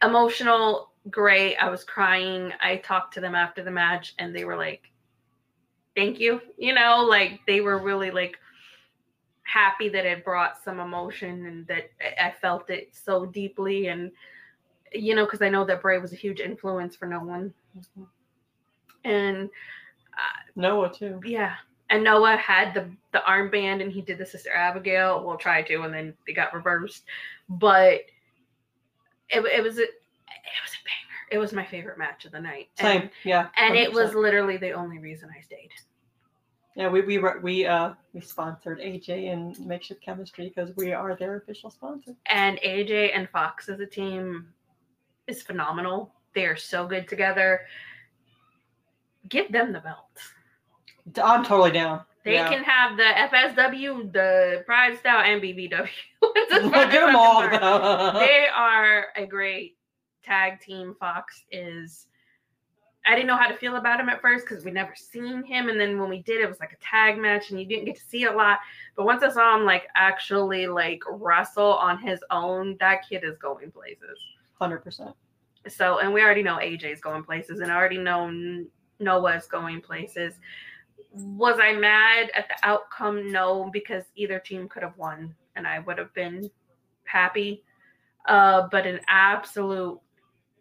Emotional, great. I was crying. I talked to them after the match, and they were like, "Thank you." You know, like they were really like happy that it brought some emotion and that I- felt it so deeply and you know because I know that Bray was a huge influence for no one and uh, Noah too. yeah and Noah had the the armband and he did the Sister Abigail well tried to and then they got reversed but it, it was a it was a banger it was my favorite match of the night Same. and, yeah. and it 100%. was literally the only reason I stayed Yeah, we we we uh we sponsored AJ and Makeshift Chemistry because we are their official sponsor. and AJ and Fox as a team is phenomenal. They are so good together. Give them the belts. I'm totally down. They yeah. can have the FSW, the PrideStyle, and BBW. It's as far Get them all. they are a great tag team. Fox is. I didn't know how to feel about him at first because we never seen him, and then when we did, it was like a tag match, and you didn't get to see a lot. But once I saw him like actually like wrestle on his own, that kid is going places. Hundred percent. So, and we already know AJ's going places, and I already know Noah's going places. Was I mad at the outcome? No, because either team could have won, and I would have been happy. Uh, but an absolute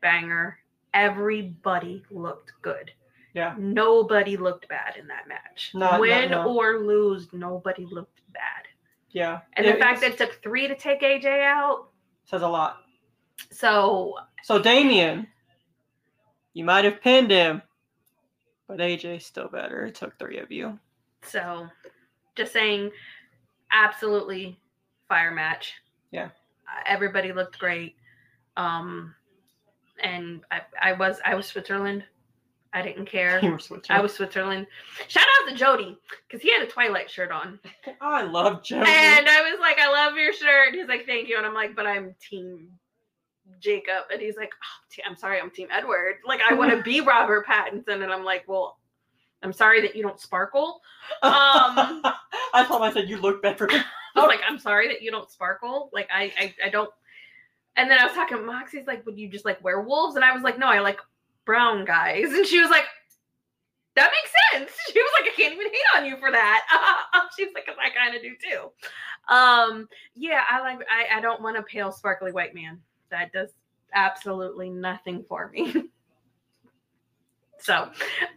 banger. Everybody looked good. Yeah. Nobody looked bad in that match. Win or lose, nobody looked bad. Yeah. And It- the fact that it took three to take AJ out, says a lot. so So Damien, you might have pinned him, but AJ's still better. It took three of you. So, just saying, absolutely fire match. Yeah. Uh, Everybody looked great. Um, and I, I was I was Switzerland. I didn't care. You were switching. I was Switzerland. Shout out to Jody because he had a Twilight shirt on, Oh, I love Jody. and I was like, "I love your shirt." He's like, "Thank you," and I'm like, "But I'm Team Jacob," and he's like, oh, "I'm sorry, I'm Team Edward. Like, I want to be Robert Pattinson," and I'm like, "Well, I'm sorry that you don't sparkle. Um, I told him I said you look better. I was like, I'm sorry that you don't sparkle. Like I, I, I don't. And then I was talking Moxie's like, would you just like werewolves? And I was like, no, I like brown guys. And she was like, that makes sense. She was like, I can't even hate on you for that. She's like, cause I kind of do too. Um, yeah, I like. I, I don't want a pale, sparkly white man. That does absolutely nothing for me. so,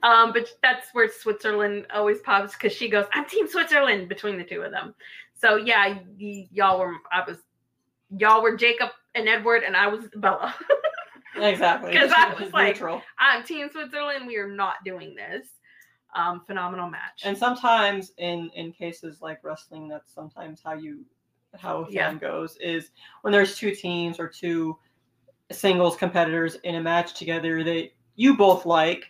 um, but that's where Switzerland always pops because she goes, "I'm Team Switzerland" between the two of them. So yeah, y- y'all were. I was. Y'all were Jacob and Edward, and I was Bella. exactly. 'Cause I was like- neutral. I'm Team Switzerland. We are not doing this. Um, phenomenal match. And sometimes in in cases like wrestling, that's sometimes how you how a fan Yeah. goes is when there's two teams or two singles competitors in a match together that you both like.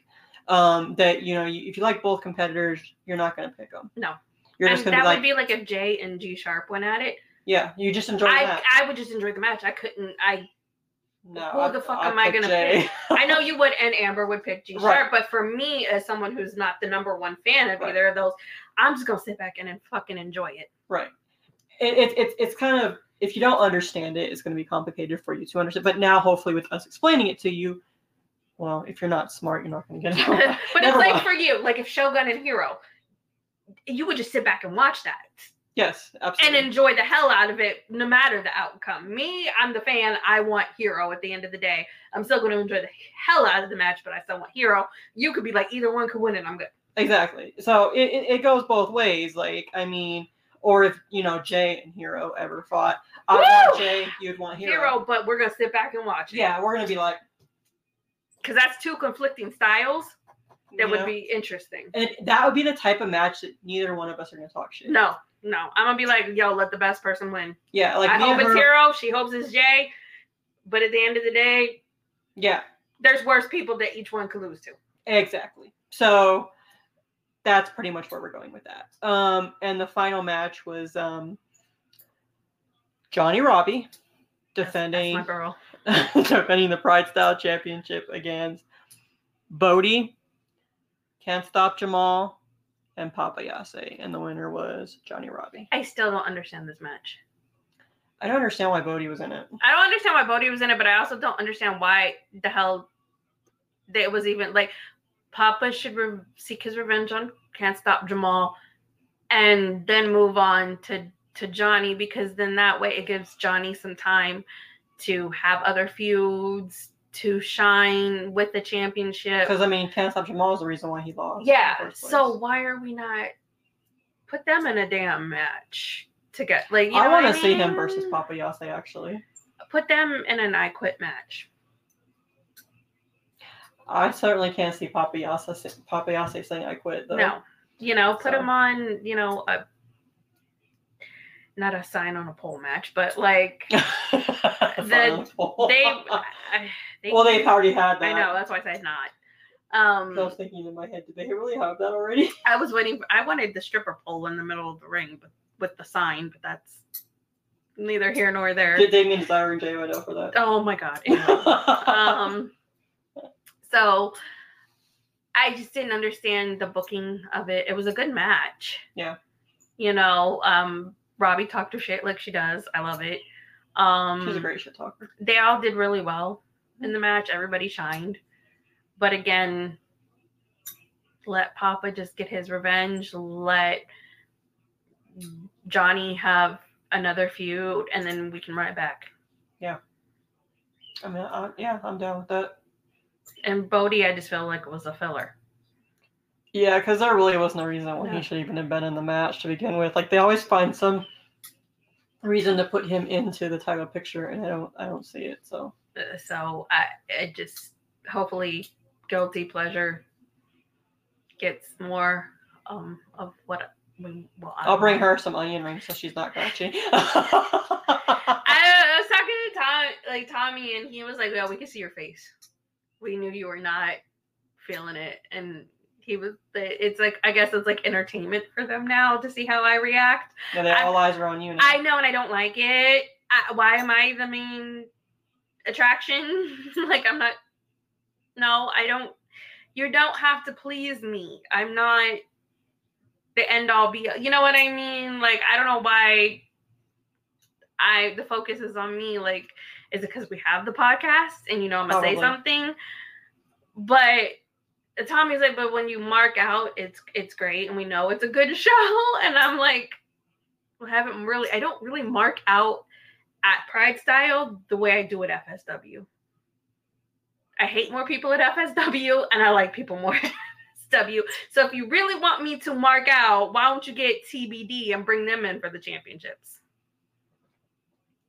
Um, that you know, you, if you like both competitors, you're not going to pick them. No. you're and just going that to be like, would be like if Jay and G Sharp went at it. Yeah, you just enjoy the I match. I would just enjoy the match. I couldn't. I no, who I- the fuck I am I pick gonna Jay. I know you would, and Amber would pick G Sharp, Right. but for me, as someone who's not the number one fan of Right. either of those, I'm just gonna sit back and, and fucking enjoy it. Right. It, it, it, it's kind of, if you don't understand it, it's going to be complicated for you to understand. But now, hopefully, with us explaining it to you, well, if you're not smart, you're not going to get it. but it's Never like mind. for you, like if Shogun and Hero, you would just sit back and watch that yes, and enjoy the hell out of it, no matter the outcome. Me, I'm the fan. I want Hero at the end of the day. I'm still going to enjoy the hell out of the match, but I still want Hero. You could be like either one could win, and I'm good. exactly. So it, it, goes both ways. Like, I mean, or if, you know, Jay and Hero ever fought, I want Jay, you'd want Hero. Hero, but we're gonna sit back and watch it. Yeah, we're going to be like, because that's two conflicting styles that you would know? be interesting. And that would be the type of match that neither one of us are going to talk shit. No, no, I'm gonna be like, yo, let the best person win. Yeah, like I hope and it's her- Hero. She hopes it's Jay. But at the end of the day, Yeah, there's worse people that each one could lose to. Exactly. So that's pretty much where we're going with that. Um, and the final match was um, Johnny Robbie That's- defending That's my girl. defending the PrideStyle Championship against Brodie, Can't Stop Jamal, and Papa Yase. And the winner was Johnny Robbie. I still don't understand this match. I don't understand why Brodie was in it. I don't understand why Brodie was in it, but I also don't understand why the hell that it was even like Papa should re- seek his revenge on Can't Stop Jamal and then move on to to Johnny because then that way it gives Johnny some time to have other feuds to shine with the championship. Because, I mean, Stop Jamal is the reason why he lost. Yeah. So why are we not put them in a damn match to get like you I want to see him versus Papa Yase, actually. Put them in an I quit match. I certainly can't see Papa Yase, Papa Yase saying I quit, though. No, you know, put So- them on. You know, a not a sign on a pole match, but like the, they, I, they. well, they've already had that. I know that's why I said not. Um, I was thinking in my head, did they really have that already? I was waiting. For, I wanted the stripper pole in the middle of the ring, but with the sign, but that's neither here nor there. Did Damien Desire and Jey Uso for that? oh my god. Um so i just didn't understand the booking of it it was a good match Yeah. you know um robbie talked her shit like she does i love it um She's a great shit talker. they all did really well in the match everybody shined but again let papa just get his revenge let johnny have another feud and then we can run it back Yeah. I mean, I, yeah, I'm down with that. and brodie i just feel like it was a filler Yeah, because there really was no reason why No. he should even have been in the match to begin with. Like they always find some reason to put him into the title picture, and I don't, I don't see it. So Uh, so I, I just hopefully guilty pleasure gets more um of what we well I'll bring know. her some onion rings so she's not grouchy. I, I was talking to Tom like Tommy and he was like, Well, we can see your face. We knew you were not feeling it." And he was it's like I guess it's like entertainment for them now to see how I react. yeah, they all eyes are on you now. I know and I don't like it. I, why am I the main attraction? like I'm not. No, I don't. you don't have to please me. I'm not the end all be. You know what I mean? Like I don't know why I the focus is on me. Like is it because we have the podcast and you know I'm gonna say something? But Tommy's like, but when you mark out, it's it's great, and we know it's a good show. And I'm like, well, I haven't really. I don't really mark out at PrideStyle the way I do at FSW. I hate more people at FSW, and I like people more at FSW. So if you really want me to mark out, why don't you get TBD and bring them in for the championships?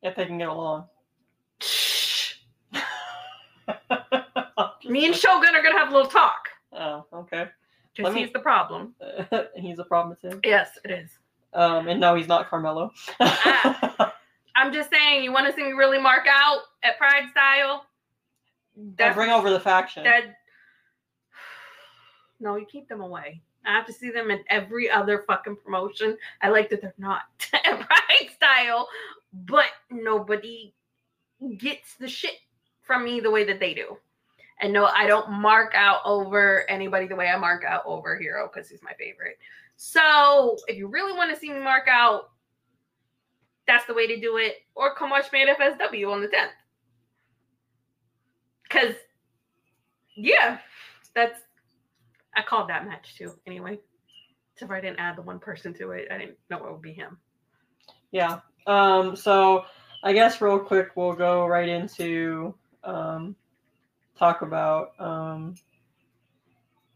If they can get along. Me and Shogun are gonna have a little talk Oh, okay. because Let me- he's the problem. he's a problem too. Yes, it is. Um, and no, he's not Carmelo. Ah. I'm just saying, you want to see me really mark out at PrideStyle? Don't bring over the faction. that. No, you keep them away. I have to see them in every other fucking promotion. I like that they're not at PrideStyle, but nobody gets the shit from me the way that they do. And no, I don't mark out over anybody the way I mark out over Hero because he's my favorite. So if you really want to see me mark out, that's the way to do it. Or come watch me FSW on the 10th. Because, yeah, that's, I called that match too, anyway. So if I didn't add the one person to it, I didn't know it would be him. Yeah. Um, so I guess real quick we'll go right into um, talk about um,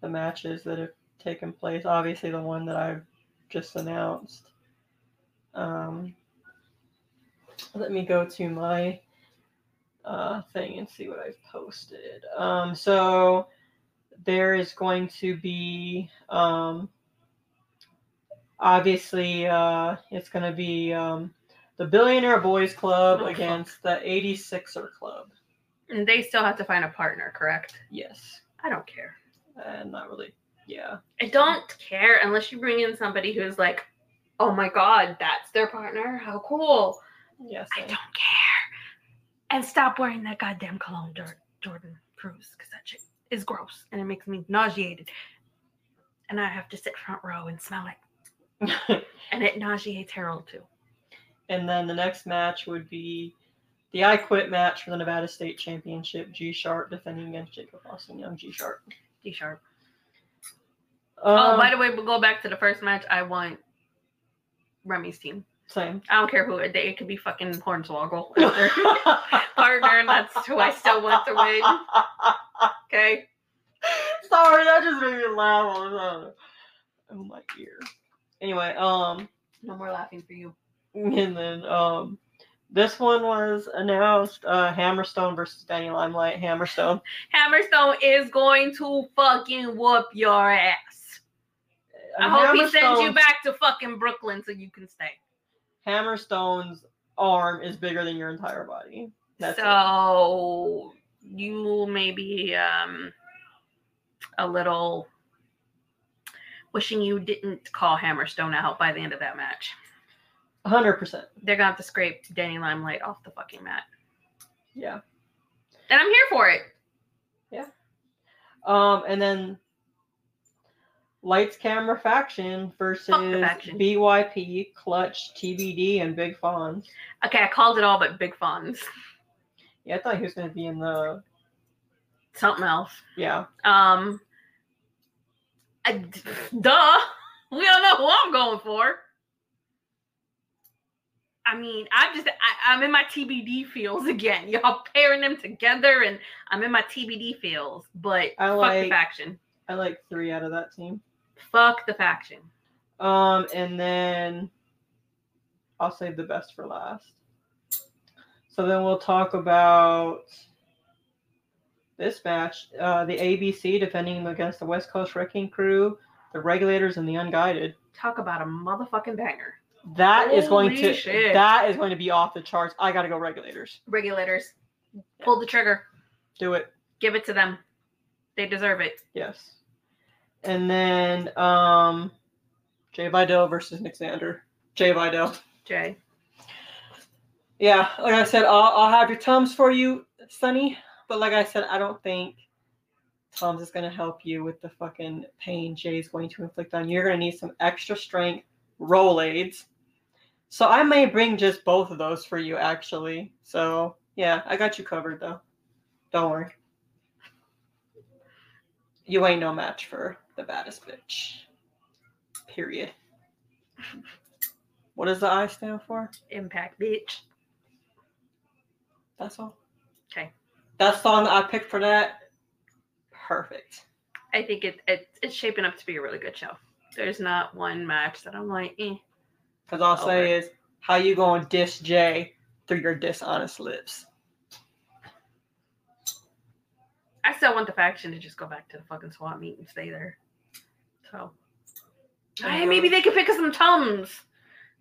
the matches that have taken place. Obviously, the one that I've just announced. Um, let me go to my uh, thing and see what I've posted. Um, so there is going to be um, obviously uh, it's going to be um, the Billionaire Boys Club Oh, fuck. against the 86er Club. And they still have to find a partner, correct? Yes, I don't care. and not really. Yeah, I don't care unless you bring in somebody who's like, oh my god, that's their partner. How cool. yes. I don't care. And stop wearing that goddamn cologne, Jor- Jordan Cruz, because that shit is gross and it makes me nauseated. And I have to sit front row and smell it. And it nauseates Harold too. and then the next match would be the I Quit match for the Nevada State Championship. G Sharp defending against Jacob Austin Young. G Sharp. D sharp. Um, oh, by the way, we'll go back to the first match. I want Remy's team. same. I don't care who it it could be fucking Hornswoggle partner, and that's who I still want to win. Okay. Sorry, that just made me laugh all the time. Oh my ear. Anyway, um, No more laughing for you. and then um, this one was announced: uh, Hammerstone versus Danny Limelight. Hammerstone. Hammerstone is going to fucking whoop your ass. I hope he sends you back to fucking Brooklyn so you can stay. Hammerstone's arm is bigger than your entire body. That's it. so you may be um a little wishing you didn't call Hammerstone out by the end of that match. Hundred percent. They're gonna have to scrape Danny Limelight off the fucking mat. Yeah. And I'm here for it. Yeah. Um, and then Lights Camera Faction versus faction. BYP, Clutch, TBD, and Big Fonz. Okay, I called it all but Big Fonz. Yeah, I thought he was going to be in the. Something else. Yeah. Um I, duh. We don't know who I'm going for. I mean, I just I, I'm in my TBD feels again. Y'all pairing them together, and I'm in my TBD feels. But I fuck the like- faction. I like three out of that team. Fuck the faction. Um, and then I'll save the best for last. So then we'll talk about this match. Uh, the ABC defending against the West Coast Wrecking Crew, the Regulators, and the Unguided. Talk about a motherfucking banger. That is going to shit. that is going to be off the charts. I gotta go Regulators. Regulators, pull the trigger. Do it. Give it to them. They deserve it. Yes. And then um Jai Vidal versus Nick Xander. Jai Vidal. Jai. Yeah, like I said, I'll, I'll have your tums for you, Sonny. But like I said, I don't think Tom's is gonna help you with the fucking pain Jai's going to inflict on you. You're gonna need some extra strength Rolaids. So I may bring just both of those for you actually. So yeah, I got you covered though. Don't worry. You ain't no match for the baddest bitch. Period. What does the I stand for? Impact, bitch. That's all. Okay. That song that I picked for that, perfect. I think it, it it's shaping up to be a really good show. There's not one match that I'm like, eh. Because all I'll say is, how you going to diss Jai through your dishonest lips? I still want the faction to just go back to the fucking swap meet and stay there. So, hey, maybe they could pick up some tums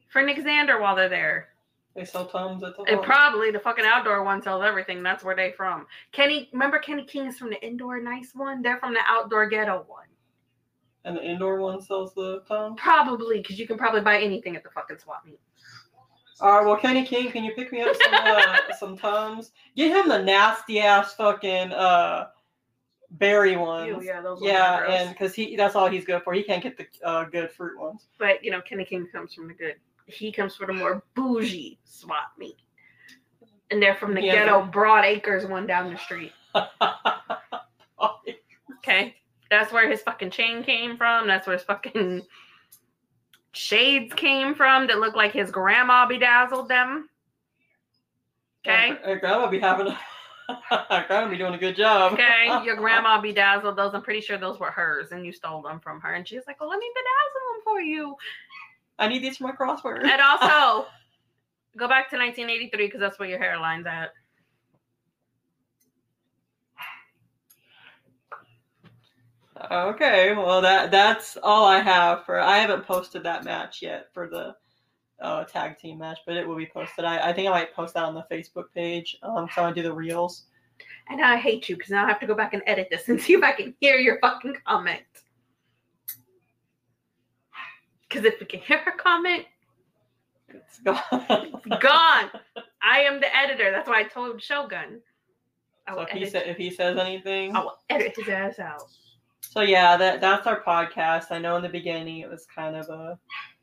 for Nick Xander while they're there. They sell Tums at the And probably the fucking outdoor one sells everything. That's where they from. Kenny, remember Kenny King is from the indoor nice one? They're from the outdoor ghetto one. And the indoor one sells the Tums. Probably because you can probably buy anything at the fucking swap meet. All right, well, Kenny King, can you pick me up some uh, some Tums? Get him the nasty ass fucking uh berry ones. Ew, yeah, those Yeah, gross. and because he that's all he's good for. He can't get the uh, good fruit ones. But you know, Kenny King comes from the good. He comes from the more bougie swap meet, and they're from the Yeah. ghetto Broad Acres one down the street. Okay, that's where his fucking chain came from. That's where his fucking shades came from that looked like his grandma bedazzled them. Okay. Uh, grandma be having a grandma be doing a good job. Okay, your grandma bedazzled those. I'm pretty sure those were hers, and you stole them from her. And she's like, "Well, let me bedazzle them for you." I need these for my crossword. And also, go back to 1983 because that's where your hairline's at. Okay, well that that's all I have for. I haven't posted that match yet for the uh, tag team match, but it will be posted. I, I think I might post that on the Facebook page. Um, so I do the reels. And I hate you because now I have to go back and edit this and see if I can hear your fucking comment. Because if we can hear her comment, It's gone. it's gone. I am the editor. That's why I told Shogun. I So if he sa- if he says anything, I will edit his ass out. So yeah, that that's our podcast. I know in the beginning it was kind of a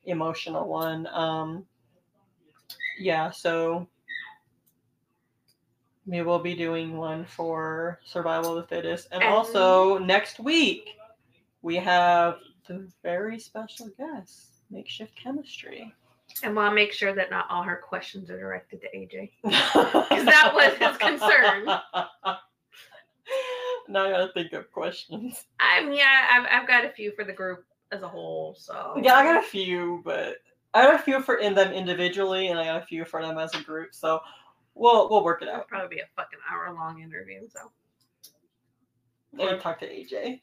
emotional one. Um, yeah, so we will be doing one for survival of the fittest, and And- also next week we have the very special guest, makeshift chemistry. And we'll make sure that not all her questions are directed to AJ. Because that was his concern. now I gotta think of questions. I'm yeah, I've, I've got a few for the group as a whole. So Yeah, I got a few, but I got a few for in them individually, and I got a few for them as a group. So we'll we'll work it it'll out. probably be a fucking hour long interview. So And talk to AJ.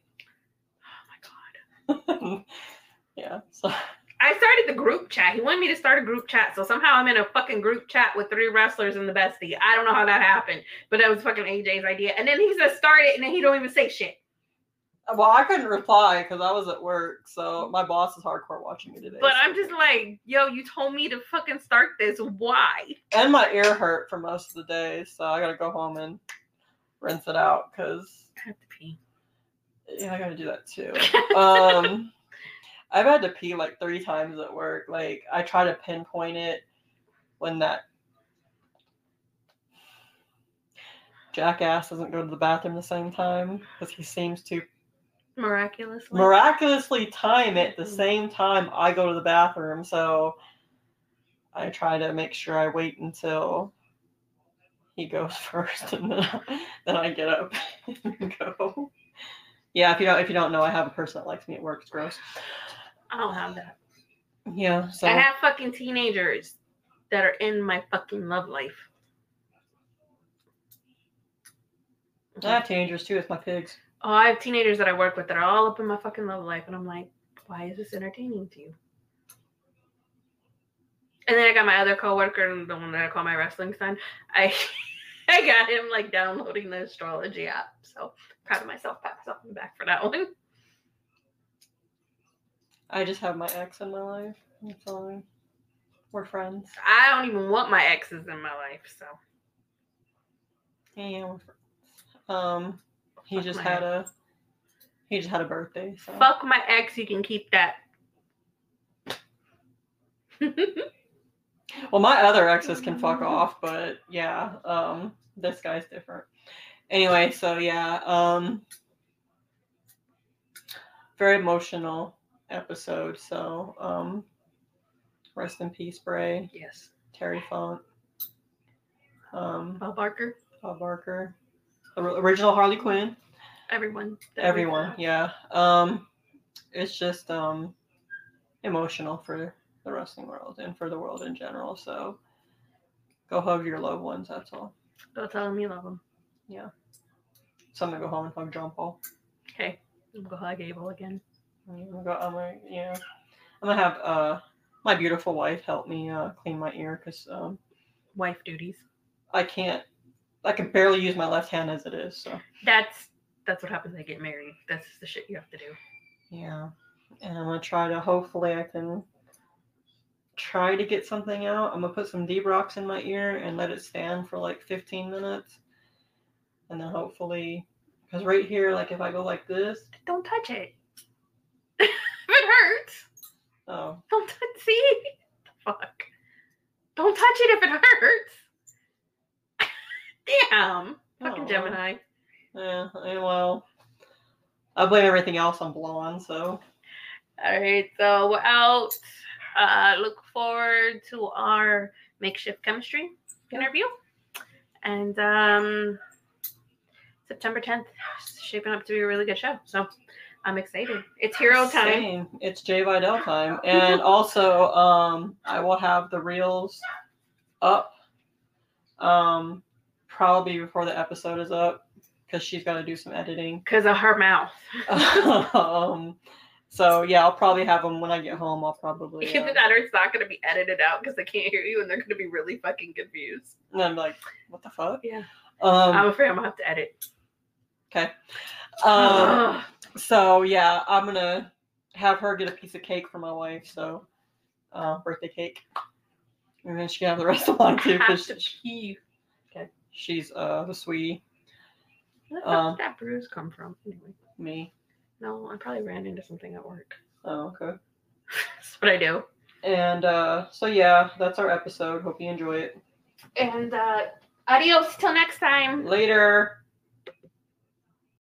oh my god. yeah. So I started the group chat. He wanted me to start a group chat. So somehow I'm in a fucking group chat with three wrestlers and the bestie. I don't know how that happened, but that was fucking AJ's idea. And then he says start it, and then he don't even say shit. well, I couldn't reply because I was at work. So my boss is hardcore watching me today. But so- I'm just like, yo, you told me to fucking start this. Why? and my ear hurt for most of the day, so I gotta go home and rinse it out because I have to pee. yeah, I gotta do that too. um I've had to pee like three times at work. Like I try to pinpoint it when that jackass doesn't go to the bathroom the same time because he seems to Miraculously. miraculously time it the mm. same time I go to the bathroom. So I try to make sure I wait until he goes first and then I, then I get up and go. Yeah, if you don't if you don't know, I have a person that likes me at work. It's gross. I don't have that. Yeah, so I have fucking teenagers that are in my fucking love life. I have teenagers too. It's my pigs. Oh, I have teenagers that I work with that are all up in my fucking love life, and I'm like, why is this entertaining to you? And then I got my other coworker, the one that I call my wrestling son. I I got him like downloading the astrology app. So proud of myself, pat myself on the back for that one. I just have my ex in my life. That's all. We're friends. I don't even want my exes in my life, so Yeah, we're friends. Um, he Fuck just had a He just had a birthday. So. Fuck my ex. You can keep that. Well, my other exes can fuck off, but yeah, um, this guy's different. Anyway, so yeah, um, very emotional episode. So, um, rest in peace, Bray, yes. Terry Funk, um, Bob Barker. Bob Barker, original Harley Quinn. Everyone. everyone yeah um it's just um emotional for the wrestling world and for the world in general so go hug your loved ones that's all Go tell them you love them. Yeah. so i'm gonna go home and hug john paul Okay. I'm gonna hug Abel again. I'm gonna go i'm gonna yeah i'm gonna have uh my beautiful wife help me uh clean my ear because um Wife duties. i can't i can barely use my left hand as it is so That's that's what happens when they get married. That's the shit you have to do. Yeah. And I'm gonna try to hopefully I can try to get something out. I'm gonna put some rocks in my ear and let it stand for like 15 minutes. And then hopefully because right here, like if I go like this, Don't touch it. It hurts, oh don't touch. See, fuck. Don't touch it if it hurts. Damn, fucking Oh. Gemini. yeah, eh, well I blame everything else on blonde, so All right, so we're out. Uh, look forward to our makeshift chemistry Yeah. interview, and um, September 10th is shaping up to be a really good show. So I'm excited. It's hero time. Same. It's Jai Vidal time. And also, um, I will have the reels up um, probably before the episode is up because she's got to do some editing. Because of her mouth. um, so, yeah, I'll probably have them when I get home. I'll probably. Either Uh, that or it's not going to be edited out because they can't hear you and they're going to be really fucking confused. and I'm like, what the fuck? Yeah. Um, I'm afraid I'm going to have to edit. okay. Um, so, yeah, I'm to have her get a piece of cake for my wife. So, uh, birthday cake. And then she can have the rest of mine too have to pee. she's uh, the sweetie. Where the Um, did that bruise come from? Anyway, Me. no, I probably ran into something at work. Oh, okay. That's what I do. And uh, so, yeah, that's our episode. Hope you enjoy it. And uh, adios till next time. Later.